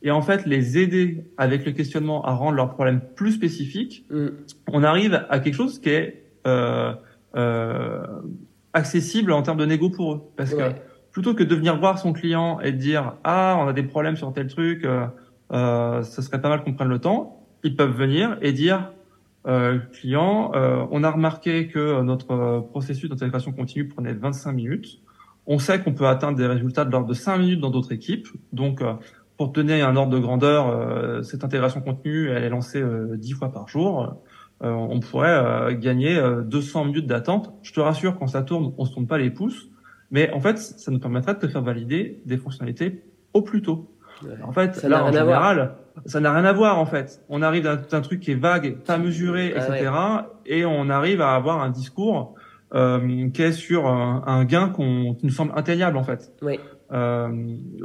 et en fait les aider avec le questionnement à rendre leurs problèmes plus spécifiques, mm. on arrive à quelque chose qui est euh, euh, accessible en termes de négo pour eux. Parce que plutôt que de venir voir son client et de dire ah on a des problèmes sur tel truc, euh, euh, ce serait pas mal qu'on prenne le temps, ils peuvent venir et dire euh, client, euh, on a remarqué que notre processus d'intégration continue prenait 25 minutes. On sait qu'on peut atteindre des résultats de l'ordre de 5 minutes dans d'autres équipes. Donc, pour donner un ordre de grandeur, euh, cette intégration continue, elle est lancée euh, dix fois par jour. Euh, on pourrait gagner 200 minutes d'attente. Je te rassure, quand ça tourne, on se tourne pas les pouces. Mais en fait, ça nous permettrait de te faire valider des fonctionnalités au plus tôt. En fait, ça là, en général, ça n'a rien à voir, en fait. On arrive d'un truc qui est vague, pas mesuré, ah etc. Et on arrive à avoir un discours euh, qui est sur un, un gain qu'on, qui nous semble atteignable, en fait. Oui. Euh,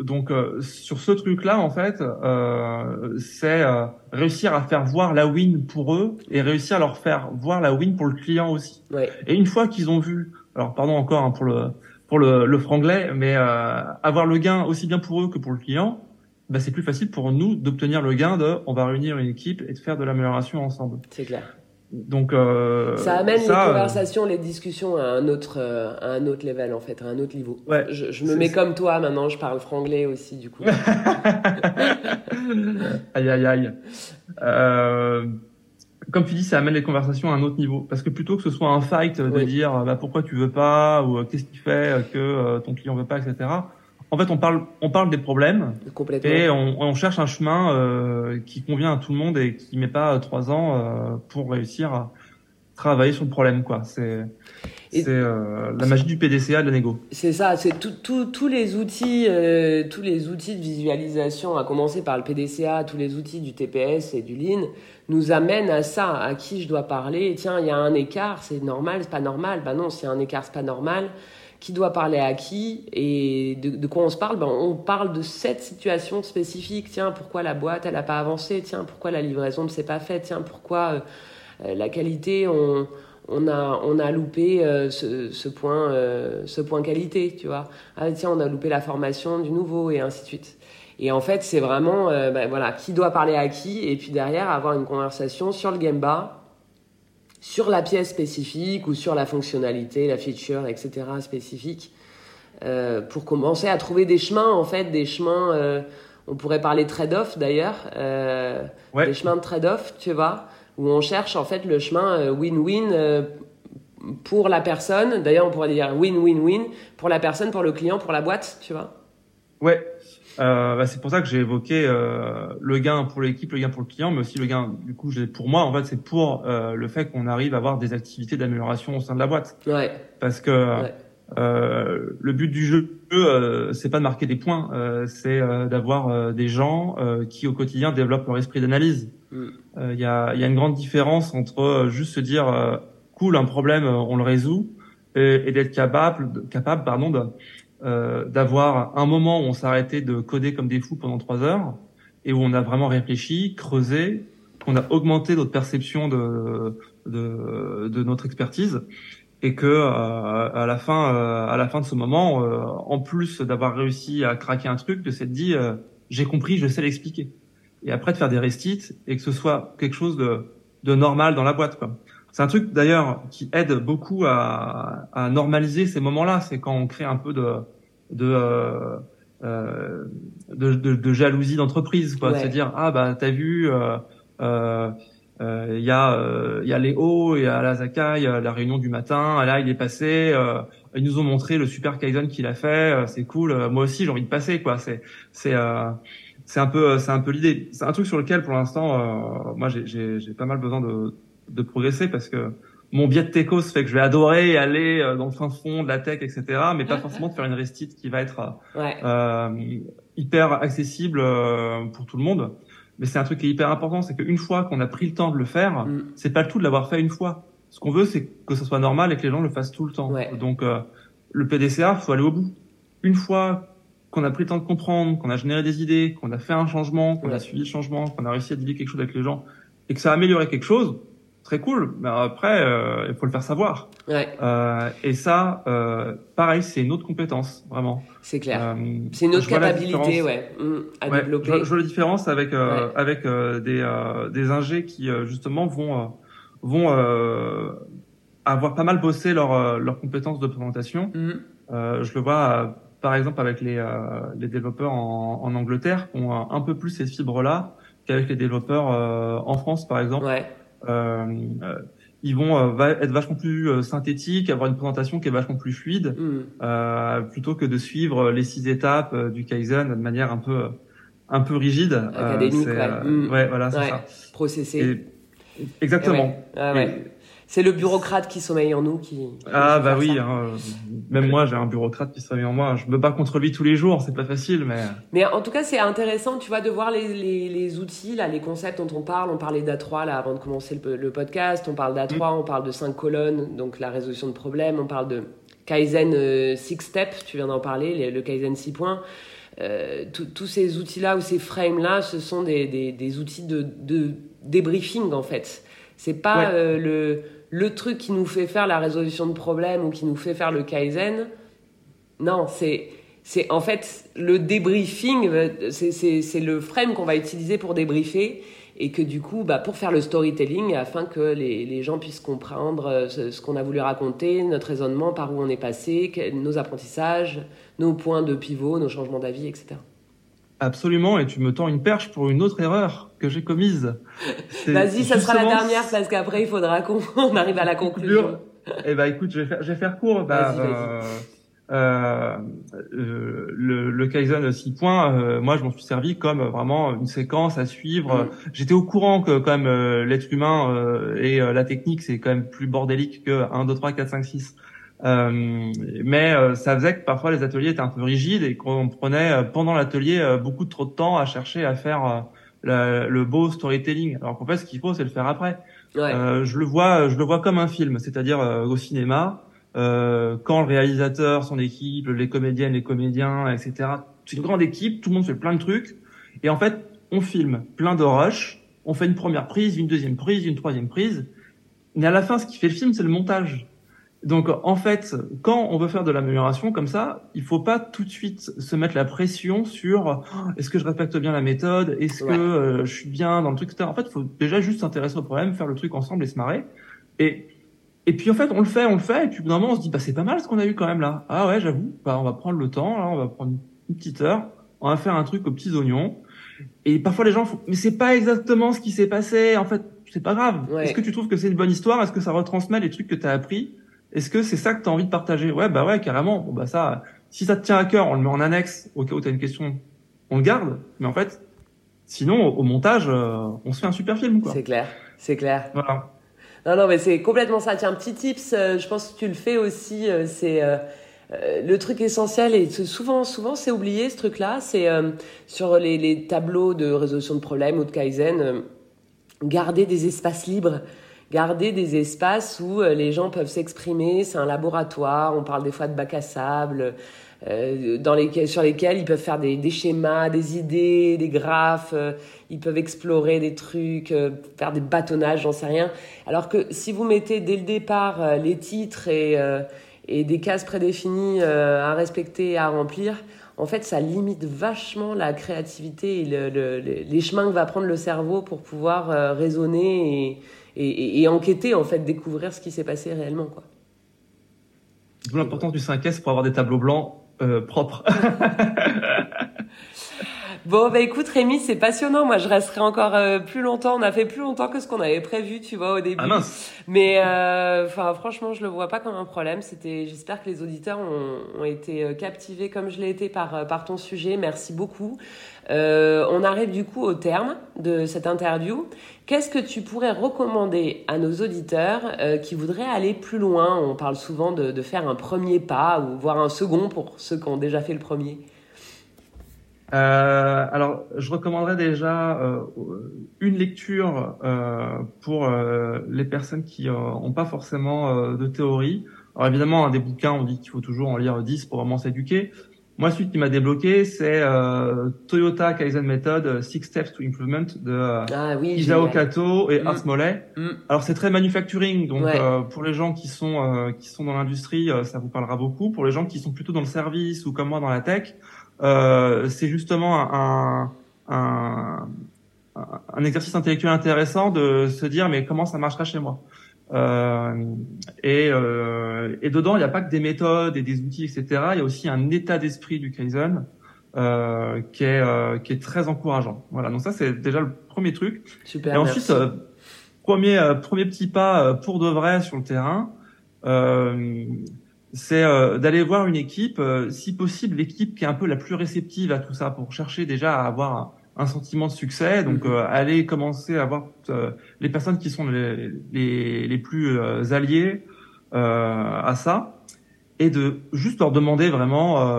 donc euh, sur ce truc-là, en fait, euh, c'est euh, réussir à faire voir la win pour eux et réussir à leur faire voir la win pour le client aussi. Ouais. Et une fois qu'ils ont vu, alors pardon encore hein, pour le pour le, le franglais, mais avoir le gain aussi bien pour eux que pour le client, bah, c'est plus facile pour nous d'obtenir le gain de on va réunir une équipe et de faire de l'amélioration ensemble. C'est clair. Donc euh, ça amène les conversations, les discussions à un autre à un autre level en fait, à un autre niveau. Ouais, je, je me mets comme toi maintenant, je parle franglais aussi du coup. aïe aïe aïe. Euh, comme tu dis, ça amène les conversations à un autre niveau. Parce que plutôt que ce soit un fight de dire bah, pourquoi tu veux pas ou qu'est-ce qui fait que ton client veut pas, etc en fait, on parle, on parle des problèmes et on, on, cherche un chemin euh, qui convient à tout le monde et qui met pas trois ans euh, pour réussir à travailler sur le problème. quoi. C'est euh, la magie du PDCA de la négo. C'est ça, c'est tous les outils, euh, tous les outils de visualisation, à commencer par le PDCA, tous les outils du TPS et du Lean, nous amènent à ça, à qui je dois parler. Tiens, il y a un écart, c'est normal, c'est pas normal. Bah non, s'il y a un écart, c'est pas normal qui doit parler à qui et de, quoi on se parle ben, On parle de cette situation spécifique. Tiens, pourquoi la boîte, elle n'a pas avancé? Tiens, pourquoi la livraison ne s'est pas faite? Tiens, pourquoi euh, la qualité, on, a, loupé euh, ce, point, euh, qualité, tu vois? Ah tiens, on a loupé la formation du nouveau et ainsi de suite. Et en fait, c'est vraiment, ben, voilà, qui doit parler à qui et puis derrière, avoir une conversation sur le game bar sur la pièce spécifique ou sur la fonctionnalité, la feature, etc. spécifique, euh, pour commencer à trouver des chemins, en fait, des chemins, euh, on pourrait parler trade-off d'ailleurs, euh, des chemins de trade-off, tu vois, où on cherche en fait le chemin win-win pour la personne, d'ailleurs on pourrait dire win-win-win pour la personne, pour le client, pour la boîte, tu vois. Ouais, euh, bah, c'est pour ça que j'ai évoqué euh, le gain pour l'équipe, le gain pour le client, mais aussi le gain, du coup, pour moi, en fait, c'est pour euh, le fait qu'on arrive à avoir des activités d'amélioration au sein de la boîte. Ouais. Parce que euh, le but du jeu, euh, c'est pas de marquer des points, c'est d'avoir des gens qui au quotidien développent leur esprit d'analyse. Mm. Il y, a, y, a, une grande différence entre juste se dire cool, un problème, on le résout, et, et d'être capable, capable, pardon, de euh, d'avoir un moment où on s'arrêtait de coder comme des fous pendant trois heures et où on a vraiment réfléchi, creusé, qu'on a augmenté notre perception de, de, de notre expertise et que euh, à la fin euh, à la fin de ce moment, euh, en plus d'avoir réussi à craquer un truc, de s'être dit j'ai compris, je sais l'expliquer. Et après de faire des restites et que ce soit quelque chose de, de normal dans la boîte. Quoi. C'est un truc d'ailleurs qui aide beaucoup à, à normaliser ces moments-là. C'est quand on crée un peu de de euh, euh de, de, de, jalousie d'entreprise, quoi. Ouais. C'est dire ah bah t'as vu. Euh, euh, il y a il y a Léo et à la Zakai la réunion du matin là il est passé ils nous ont montré le super kaizen qu'il a fait c'est cool moi aussi j'ai envie de passer quoi c'est c'est c'est un peu c'est un peu l'idée c'est un truc sur lequel pour l'instant moi j'ai j'ai pas mal besoin de de progresser parce que mon biais de techos fait que je vais adorer aller euh, dans le fin fond de la tech, etc. Mais pas forcément de faire une restite qui va être euh, hyper accessible euh, pour tout le monde. Mais c'est un truc qui est hyper important, c'est qu'une fois qu'on a pris le temps de le faire, mm. c'est pas le tout de l'avoir fait une fois. Ce qu'on veut, c'est que ça soit normal et que les gens le fassent tout le temps. Donc euh, le PDCA, faut aller au bout. Une fois qu'on a pris le temps de comprendre, qu'on a généré des idées, qu'on a fait un changement, qu'on a suivi le changement, qu'on a réussi à dire quelque chose avec les gens et que ça a amélioré quelque chose, très cool, mais après, euh, il faut le faire savoir. Ouais. Euh, et ça, euh, pareil, c'est une autre compétence, vraiment. C'est clair. Euh, c'est une autre capacité, ouais, mmh, à ouais, développer. Je, je, vois la différence avec euh, avec euh, des des ingés qui justement vont vont avoir pas mal bossé leur leurs compétences de présentation. Mmh. je le vois par exemple avec les les développeurs en, en Angleterre qui ont un peu plus ces fibres là qu'avec les développeurs en France, par exemple. Ouais euh, euh, ils vont euh, être vachement plus synthétiques, avoir une présentation qui est vachement plus fluide, mm. plutôt que de suivre les six étapes du Kaizen de manière un peu un peu rigide. Académique, ouais. Mm. ouais. voilà, c'est ça. Processé. exactement. Ah ouais. C'est le bureaucrate qui sommeille en nous qui. ah bah oui, hein, même moi j'ai un bureaucrate qui sommeille en moi. Je me bats contre lui tous les jours, c'est pas facile, mais. Mais en tout cas c'est intéressant, tu vois, de voir les, les, les, outils là, les concepts dont on parle. On parlait d'A3 là avant de commencer le, le podcast. On parle d'A3, mm. on parle de cinq colonnes, donc la résolution de problèmes. On parle de Kaizen euh, Six Steps, tu viens d'en parler, le Kaizen 6 points. Euh, tous ces outils là ou ces frames là, ce sont des, des, des outils de, de débriefing en fait. C'est pas euh, le le truc qui nous fait faire la résolution de problèmes ou qui nous fait faire le kaizen. Non, c'est c'est en fait le débriefing, c'est le frame qu'on va utiliser pour débriefer. et que du coup, bah, pour faire le storytelling, afin que les, les gens puissent comprendre euh, ce qu'on a voulu raconter, notre raisonnement, par où on est passé, nos apprentissages, nos points de pivot, nos changements d'avis, etc. Absolument, et tu me tends une perche pour une autre erreur que j'ai commise. Vas-y, ça sera la dernière parce qu'après il faudra qu'on arrive à la conclusion. Eh ben écoute, je vais faire, je vais faire court. Bah, euh, euh, le, le Kaizen 6 points, euh, moi je m'en suis servi comme vraiment une séquence à suivre. Mm. J'étais au courant que quand même euh, l'être humain euh, et la technique c'est quand même plus bordélique que 1, 2, 3, 4, 5, 6. Mais ça faisait que parfois les ateliers étaient un peu rigides et qu'on prenait pendant l'atelier beaucoup trop de temps à chercher à faire le beau storytelling. Alors qu'en fait ce qu'il faut c'est le faire après. Ouais. je le vois, je le vois comme un film, c'est-à-dire au cinéma euh, quand le réalisateur, son équipe, les comédiennes, les comédiens, etc. C'est une grande équipe, tout le monde fait plein de trucs. Et en fait, on filme plein de rushs, on fait une première prise, une deuxième prise, une troisième prise. Mais à la fin, ce qui fait le film, c'est le montage. Donc, en fait, quand on veut faire de l'amélioration comme ça, il faut pas tout de suite se mettre la pression sur oh, est-ce que je respecte bien la méthode, est-ce que euh, je suis bien dans le truc, etc. En fait, il faut déjà juste s'intéresser au problème, faire le truc ensemble et se marrer. Et et puis en fait, on le fait, on le fait, et puis d'un moment, on se dit, bah c'est pas mal ce qu'on a eu quand même là. Ah ouais, j'avoue, bah on va prendre le temps, là, on va prendre une petite heure, on va faire un truc aux petits oignons. Et parfois les gens font, mais c'est pas exactement ce qui s'est passé. En fait, c'est pas grave. Est-ce que tu trouves que c'est une bonne histoire? Est-ce que ça retransmet les trucs que tu as appris? Est-ce que c'est ça que tu as envie de partager? Ouais, bah ouais, carrément. Bon bah ça, si ça te tient à cœur, on le met en annexe au cas où tu as une question, on le garde. Mais en fait, sinon au, montage, euh, on se fait un super film. C'est clair, c'est clair. Voilà. Non, non, mais c'est complètement ça. Tiens, petit tips, euh, je pense que tu le fais aussi, euh, c'est euh, le truc essentiel, et souvent, souvent c'est oublié ce truc-là, c'est sur les, les, tableaux de résolution de problèmes ou de Kaizen, garder des espaces libres garder des espaces où les gens peuvent s'exprimer. C'est un laboratoire. On parle des fois de bac à sable. Euh, sur lesquels ils peuvent faire des, schémas, des idées, des graphes, euh, ils peuvent explorer des trucs, euh, faire des bâtonnages, j'en sais rien. Alors que si vous mettez dès le départ les titres et, des cases prédéfinies à respecter et à remplir, en fait, ça limite vachement la créativité et le, le, les chemins que va prendre le cerveau pour pouvoir raisonner et, et, enquêter, en fait, découvrir ce qui s'est passé réellement. Quoi. D'où l'importance du 5S pour avoir des tableaux blancs euh, propre. Bon, bah écoute Rémi, c'est passionnant. Moi, je resterai encore euh, plus longtemps. On a fait plus longtemps que ce qu'on avait prévu, tu vois, au début. Ah mince. Mais euh, enfin, franchement, je le vois pas comme un problème. C'était, j'espère que les auditeurs ont, ont été euh, captivés comme je l'ai été par par ton sujet. Merci beaucoup. on arrive du coup au terme de cette interview. Qu'est-ce que tu pourrais recommander à nos auditeurs qui voudraient aller plus loin? On parle souvent de, de faire un premier pas ou voir un second pour ceux qui ont déjà fait le premier. Euh, alors, je recommanderais déjà euh, une lecture euh, pour euh, les personnes qui n'ont pas forcément de théorie. Alors évidemment, un des bouquins, on dit qu'il faut toujours en lire 10 pour vraiment s'éduquer. Moi, celui qui m'a débloqué, c'est Toyota Kaizen Method, Six Steps to Improvement de ah, oui, Isao Kato et mm. Ars Mollet. Mm. Alors c'est très manufacturing, donc pour les gens qui sont qui sont dans l'industrie, ça vous parlera beaucoup. Pour les gens qui sont plutôt dans le service ou comme moi dans la tech, euh, c'est justement un, un, un, exercice intellectuel intéressant de se dire mais comment ça marchera chez moi? Euh, et, euh, et dedans, il n'y a pas que des méthodes et des outils, etc. Il y a aussi un état d'esprit du Kaizen euh, qui, est, euh, qui est très encourageant. Voilà, donc ça c'est déjà le premier truc. Super. Et ensuite, euh, premier, premier petit pas pour de vrai sur le terrain. Euh, c'est euh, d'aller voir une équipe, euh, si possible l'équipe qui est un peu la plus réceptive à tout ça, pour chercher déjà à avoir un, sentiment de succès. Donc mhm. euh, aller commencer à voir les personnes qui sont les, les, les plus alliées à ça, et de juste leur demander vraiment,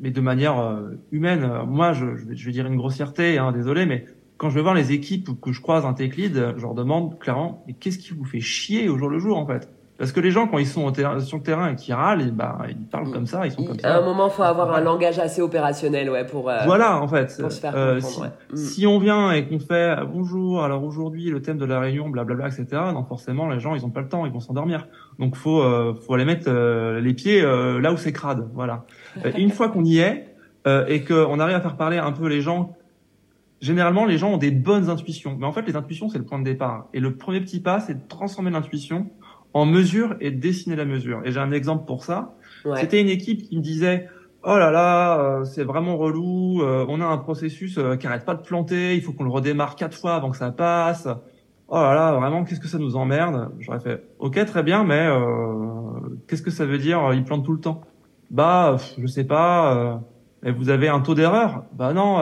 mais de manière humaine. Moi, je, je, vais, dire une grossièreté, hein, désolé, mais quand je vais voir les équipes que je croise un tech lead, je leur demande clairement, mais qu'est-ce qui vous fait chier au jour le jour en fait? Parce que les gens, quand ils sont sur le terrain et qu'ils râlent, et bah, ils parlent comme ça, ils sont comme ça. À un moment, il faut avoir un langage assez opérationnel, ouais, pour. Euh, voilà, en fait. Pour se faire euh, si, mm. si, on vient et qu'on fait bonjour, alors aujourd'hui le thème de la réunion, blablabla, etc. Non, forcément, les gens, ils ont pas le temps, ils vont s'endormir. Donc, faut, euh, faut aller mettre euh, les pieds euh, là où c'est crade, voilà. une fois qu'on y est et qu'on arrive à faire parler un peu les gens généralement, les gens ont des bonnes intuitions. Mais en fait, les intuitions, c'est le point de départ. Et le premier petit pas, c'est de transformer l'intuition en mesure et de dessiner la mesure. Et j'ai un exemple pour ça. C'était une équipe qui me disait, oh là là, euh, c'est vraiment relou, euh, on a un processus euh, qui arrête pas de planter, il faut qu'on le redémarre quatre fois avant que ça passe. Oh là là, vraiment, qu'est-ce que ça nous emmerde? J'aurais fait, ok, très bien, mais qu'est-ce que ça veut dire Il plante tout le temps? Bah, je sais pas. et vous avez un taux d'erreur? Bah non.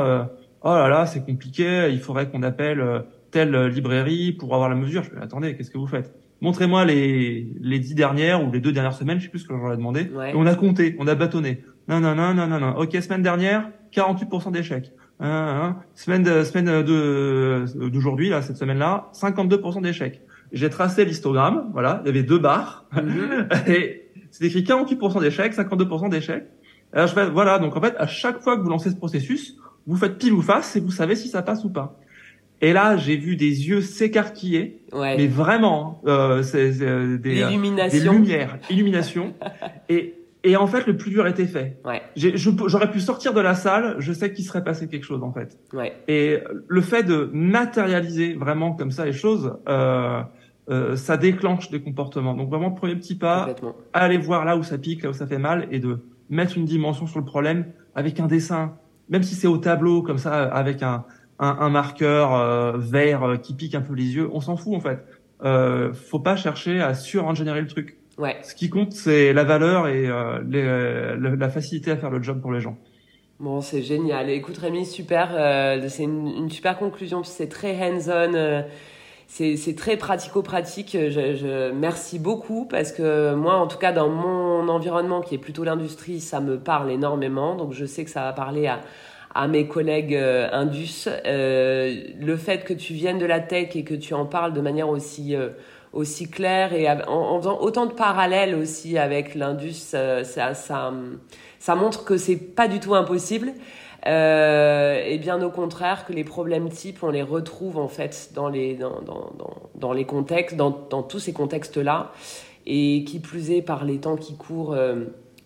oh là là, c'est compliqué. Il faudrait qu'on appelle telle librairie pour avoir la mesure. Je fais, attendez, qu'est-ce que vous faites? Montrez-moi les les dix dernières ou les deux dernières semaines, je sais plus ce que j'aurais demandé. Et on a compté, on a bâtonné. Non, non, non, non, non, non. Ok, semaine dernière, 48% d'échecs. Hein, hein. Semaine de, semaine de d'aujourd'hui là, cette semaine-là, 52% d'échecs. J'ai tracé l'histogramme. Voilà, il y avait deux barres mhm. et c'est écrit 48% d'échecs, 52% d'échecs. Alors je fais, voilà, donc en fait, à chaque fois que vous lancez ce processus, vous faites pile ou face et vous savez si ça passe ou pas. Et là, j'ai vu des yeux s'écarquiller, ouais. mais vraiment, euh, c'est, euh, des, euh, des lumières, illumination. et, et en fait, le plus dur était fait. Ouais. j'aurais pu sortir de la salle, je sais qu'il serait passé quelque chose en fait. Ouais. Et le fait de matérialiser vraiment comme ça les choses, euh, euh, ça déclenche des comportements. Donc vraiment, premier petit pas, aller voir là où ça pique, là où ça fait mal, et de mettre une dimension sur le problème avec un dessin, même si c'est au tableau comme ça, avec un un, un marqueur euh, vert euh, qui pique un peu les yeux, on s'en fout en fait. Euh, faut pas chercher à sur-ingénierer le truc. Ouais. Ce qui compte, c'est la valeur et euh, les, la facilité à faire le job pour les gens. Bon, c'est génial. Écoute Rémi, super. Euh, c'est une, une, super conclusion. C'est très hands-on. Euh, c'est très pratico-pratique. Je, je, merci beaucoup parce que moi, en tout cas, dans mon environnement qui est plutôt l'industrie, ça me parle énormément. Donc, je sais que ça va parler à, à mes collègues euh, Indus. Euh, le fait que tu viennes de la tech et que tu en parles de manière aussi euh, aussi claire et en, faisant autant de parallèles aussi avec l'Indus, ça, ça, montre que c'est pas du tout impossible. Et bien au contraire que les problèmes types, on les retrouve en fait dans les, dans, dans, dans, les contextes, dans, dans tous ces contextes-là, et qui plus est par les temps qui courent,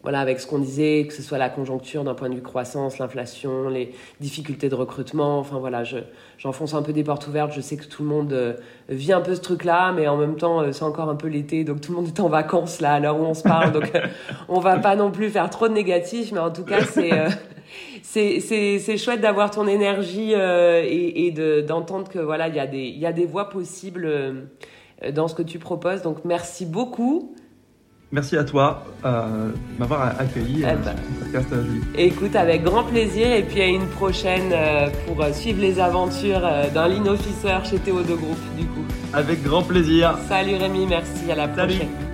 voilà, avec ce qu'on disait, que ce soit la conjoncture d'un point de vue croissance, l'inflation, les difficultés de recrutement, enfin voilà, je, j'enfonce un peu des portes ouvertes, je sais que tout le monde euh, vit un peu ce truc-là, mais en même temps, euh, c'est encore un peu l'été, donc tout le monde est en vacances là, à l'heure où on se parle, donc euh, on va pas non plus faire trop de négatifs, mais en tout cas, c'est, c'est, chouette d'avoir ton énergie et, et de, d'entendre que voilà, il y a des, il y a des voies possibles dans ce que tu proposes, donc merci beaucoup. Merci à toi euh, de m'avoir accueilli euh, sur podcast, euh, Julie. Écoute, avec grand plaisir et puis à une prochaine pour suivre les aventures d'un lean officer chez Théo de Group du coup. Avec grand plaisir. Salut Rémi, merci, à la prochaine.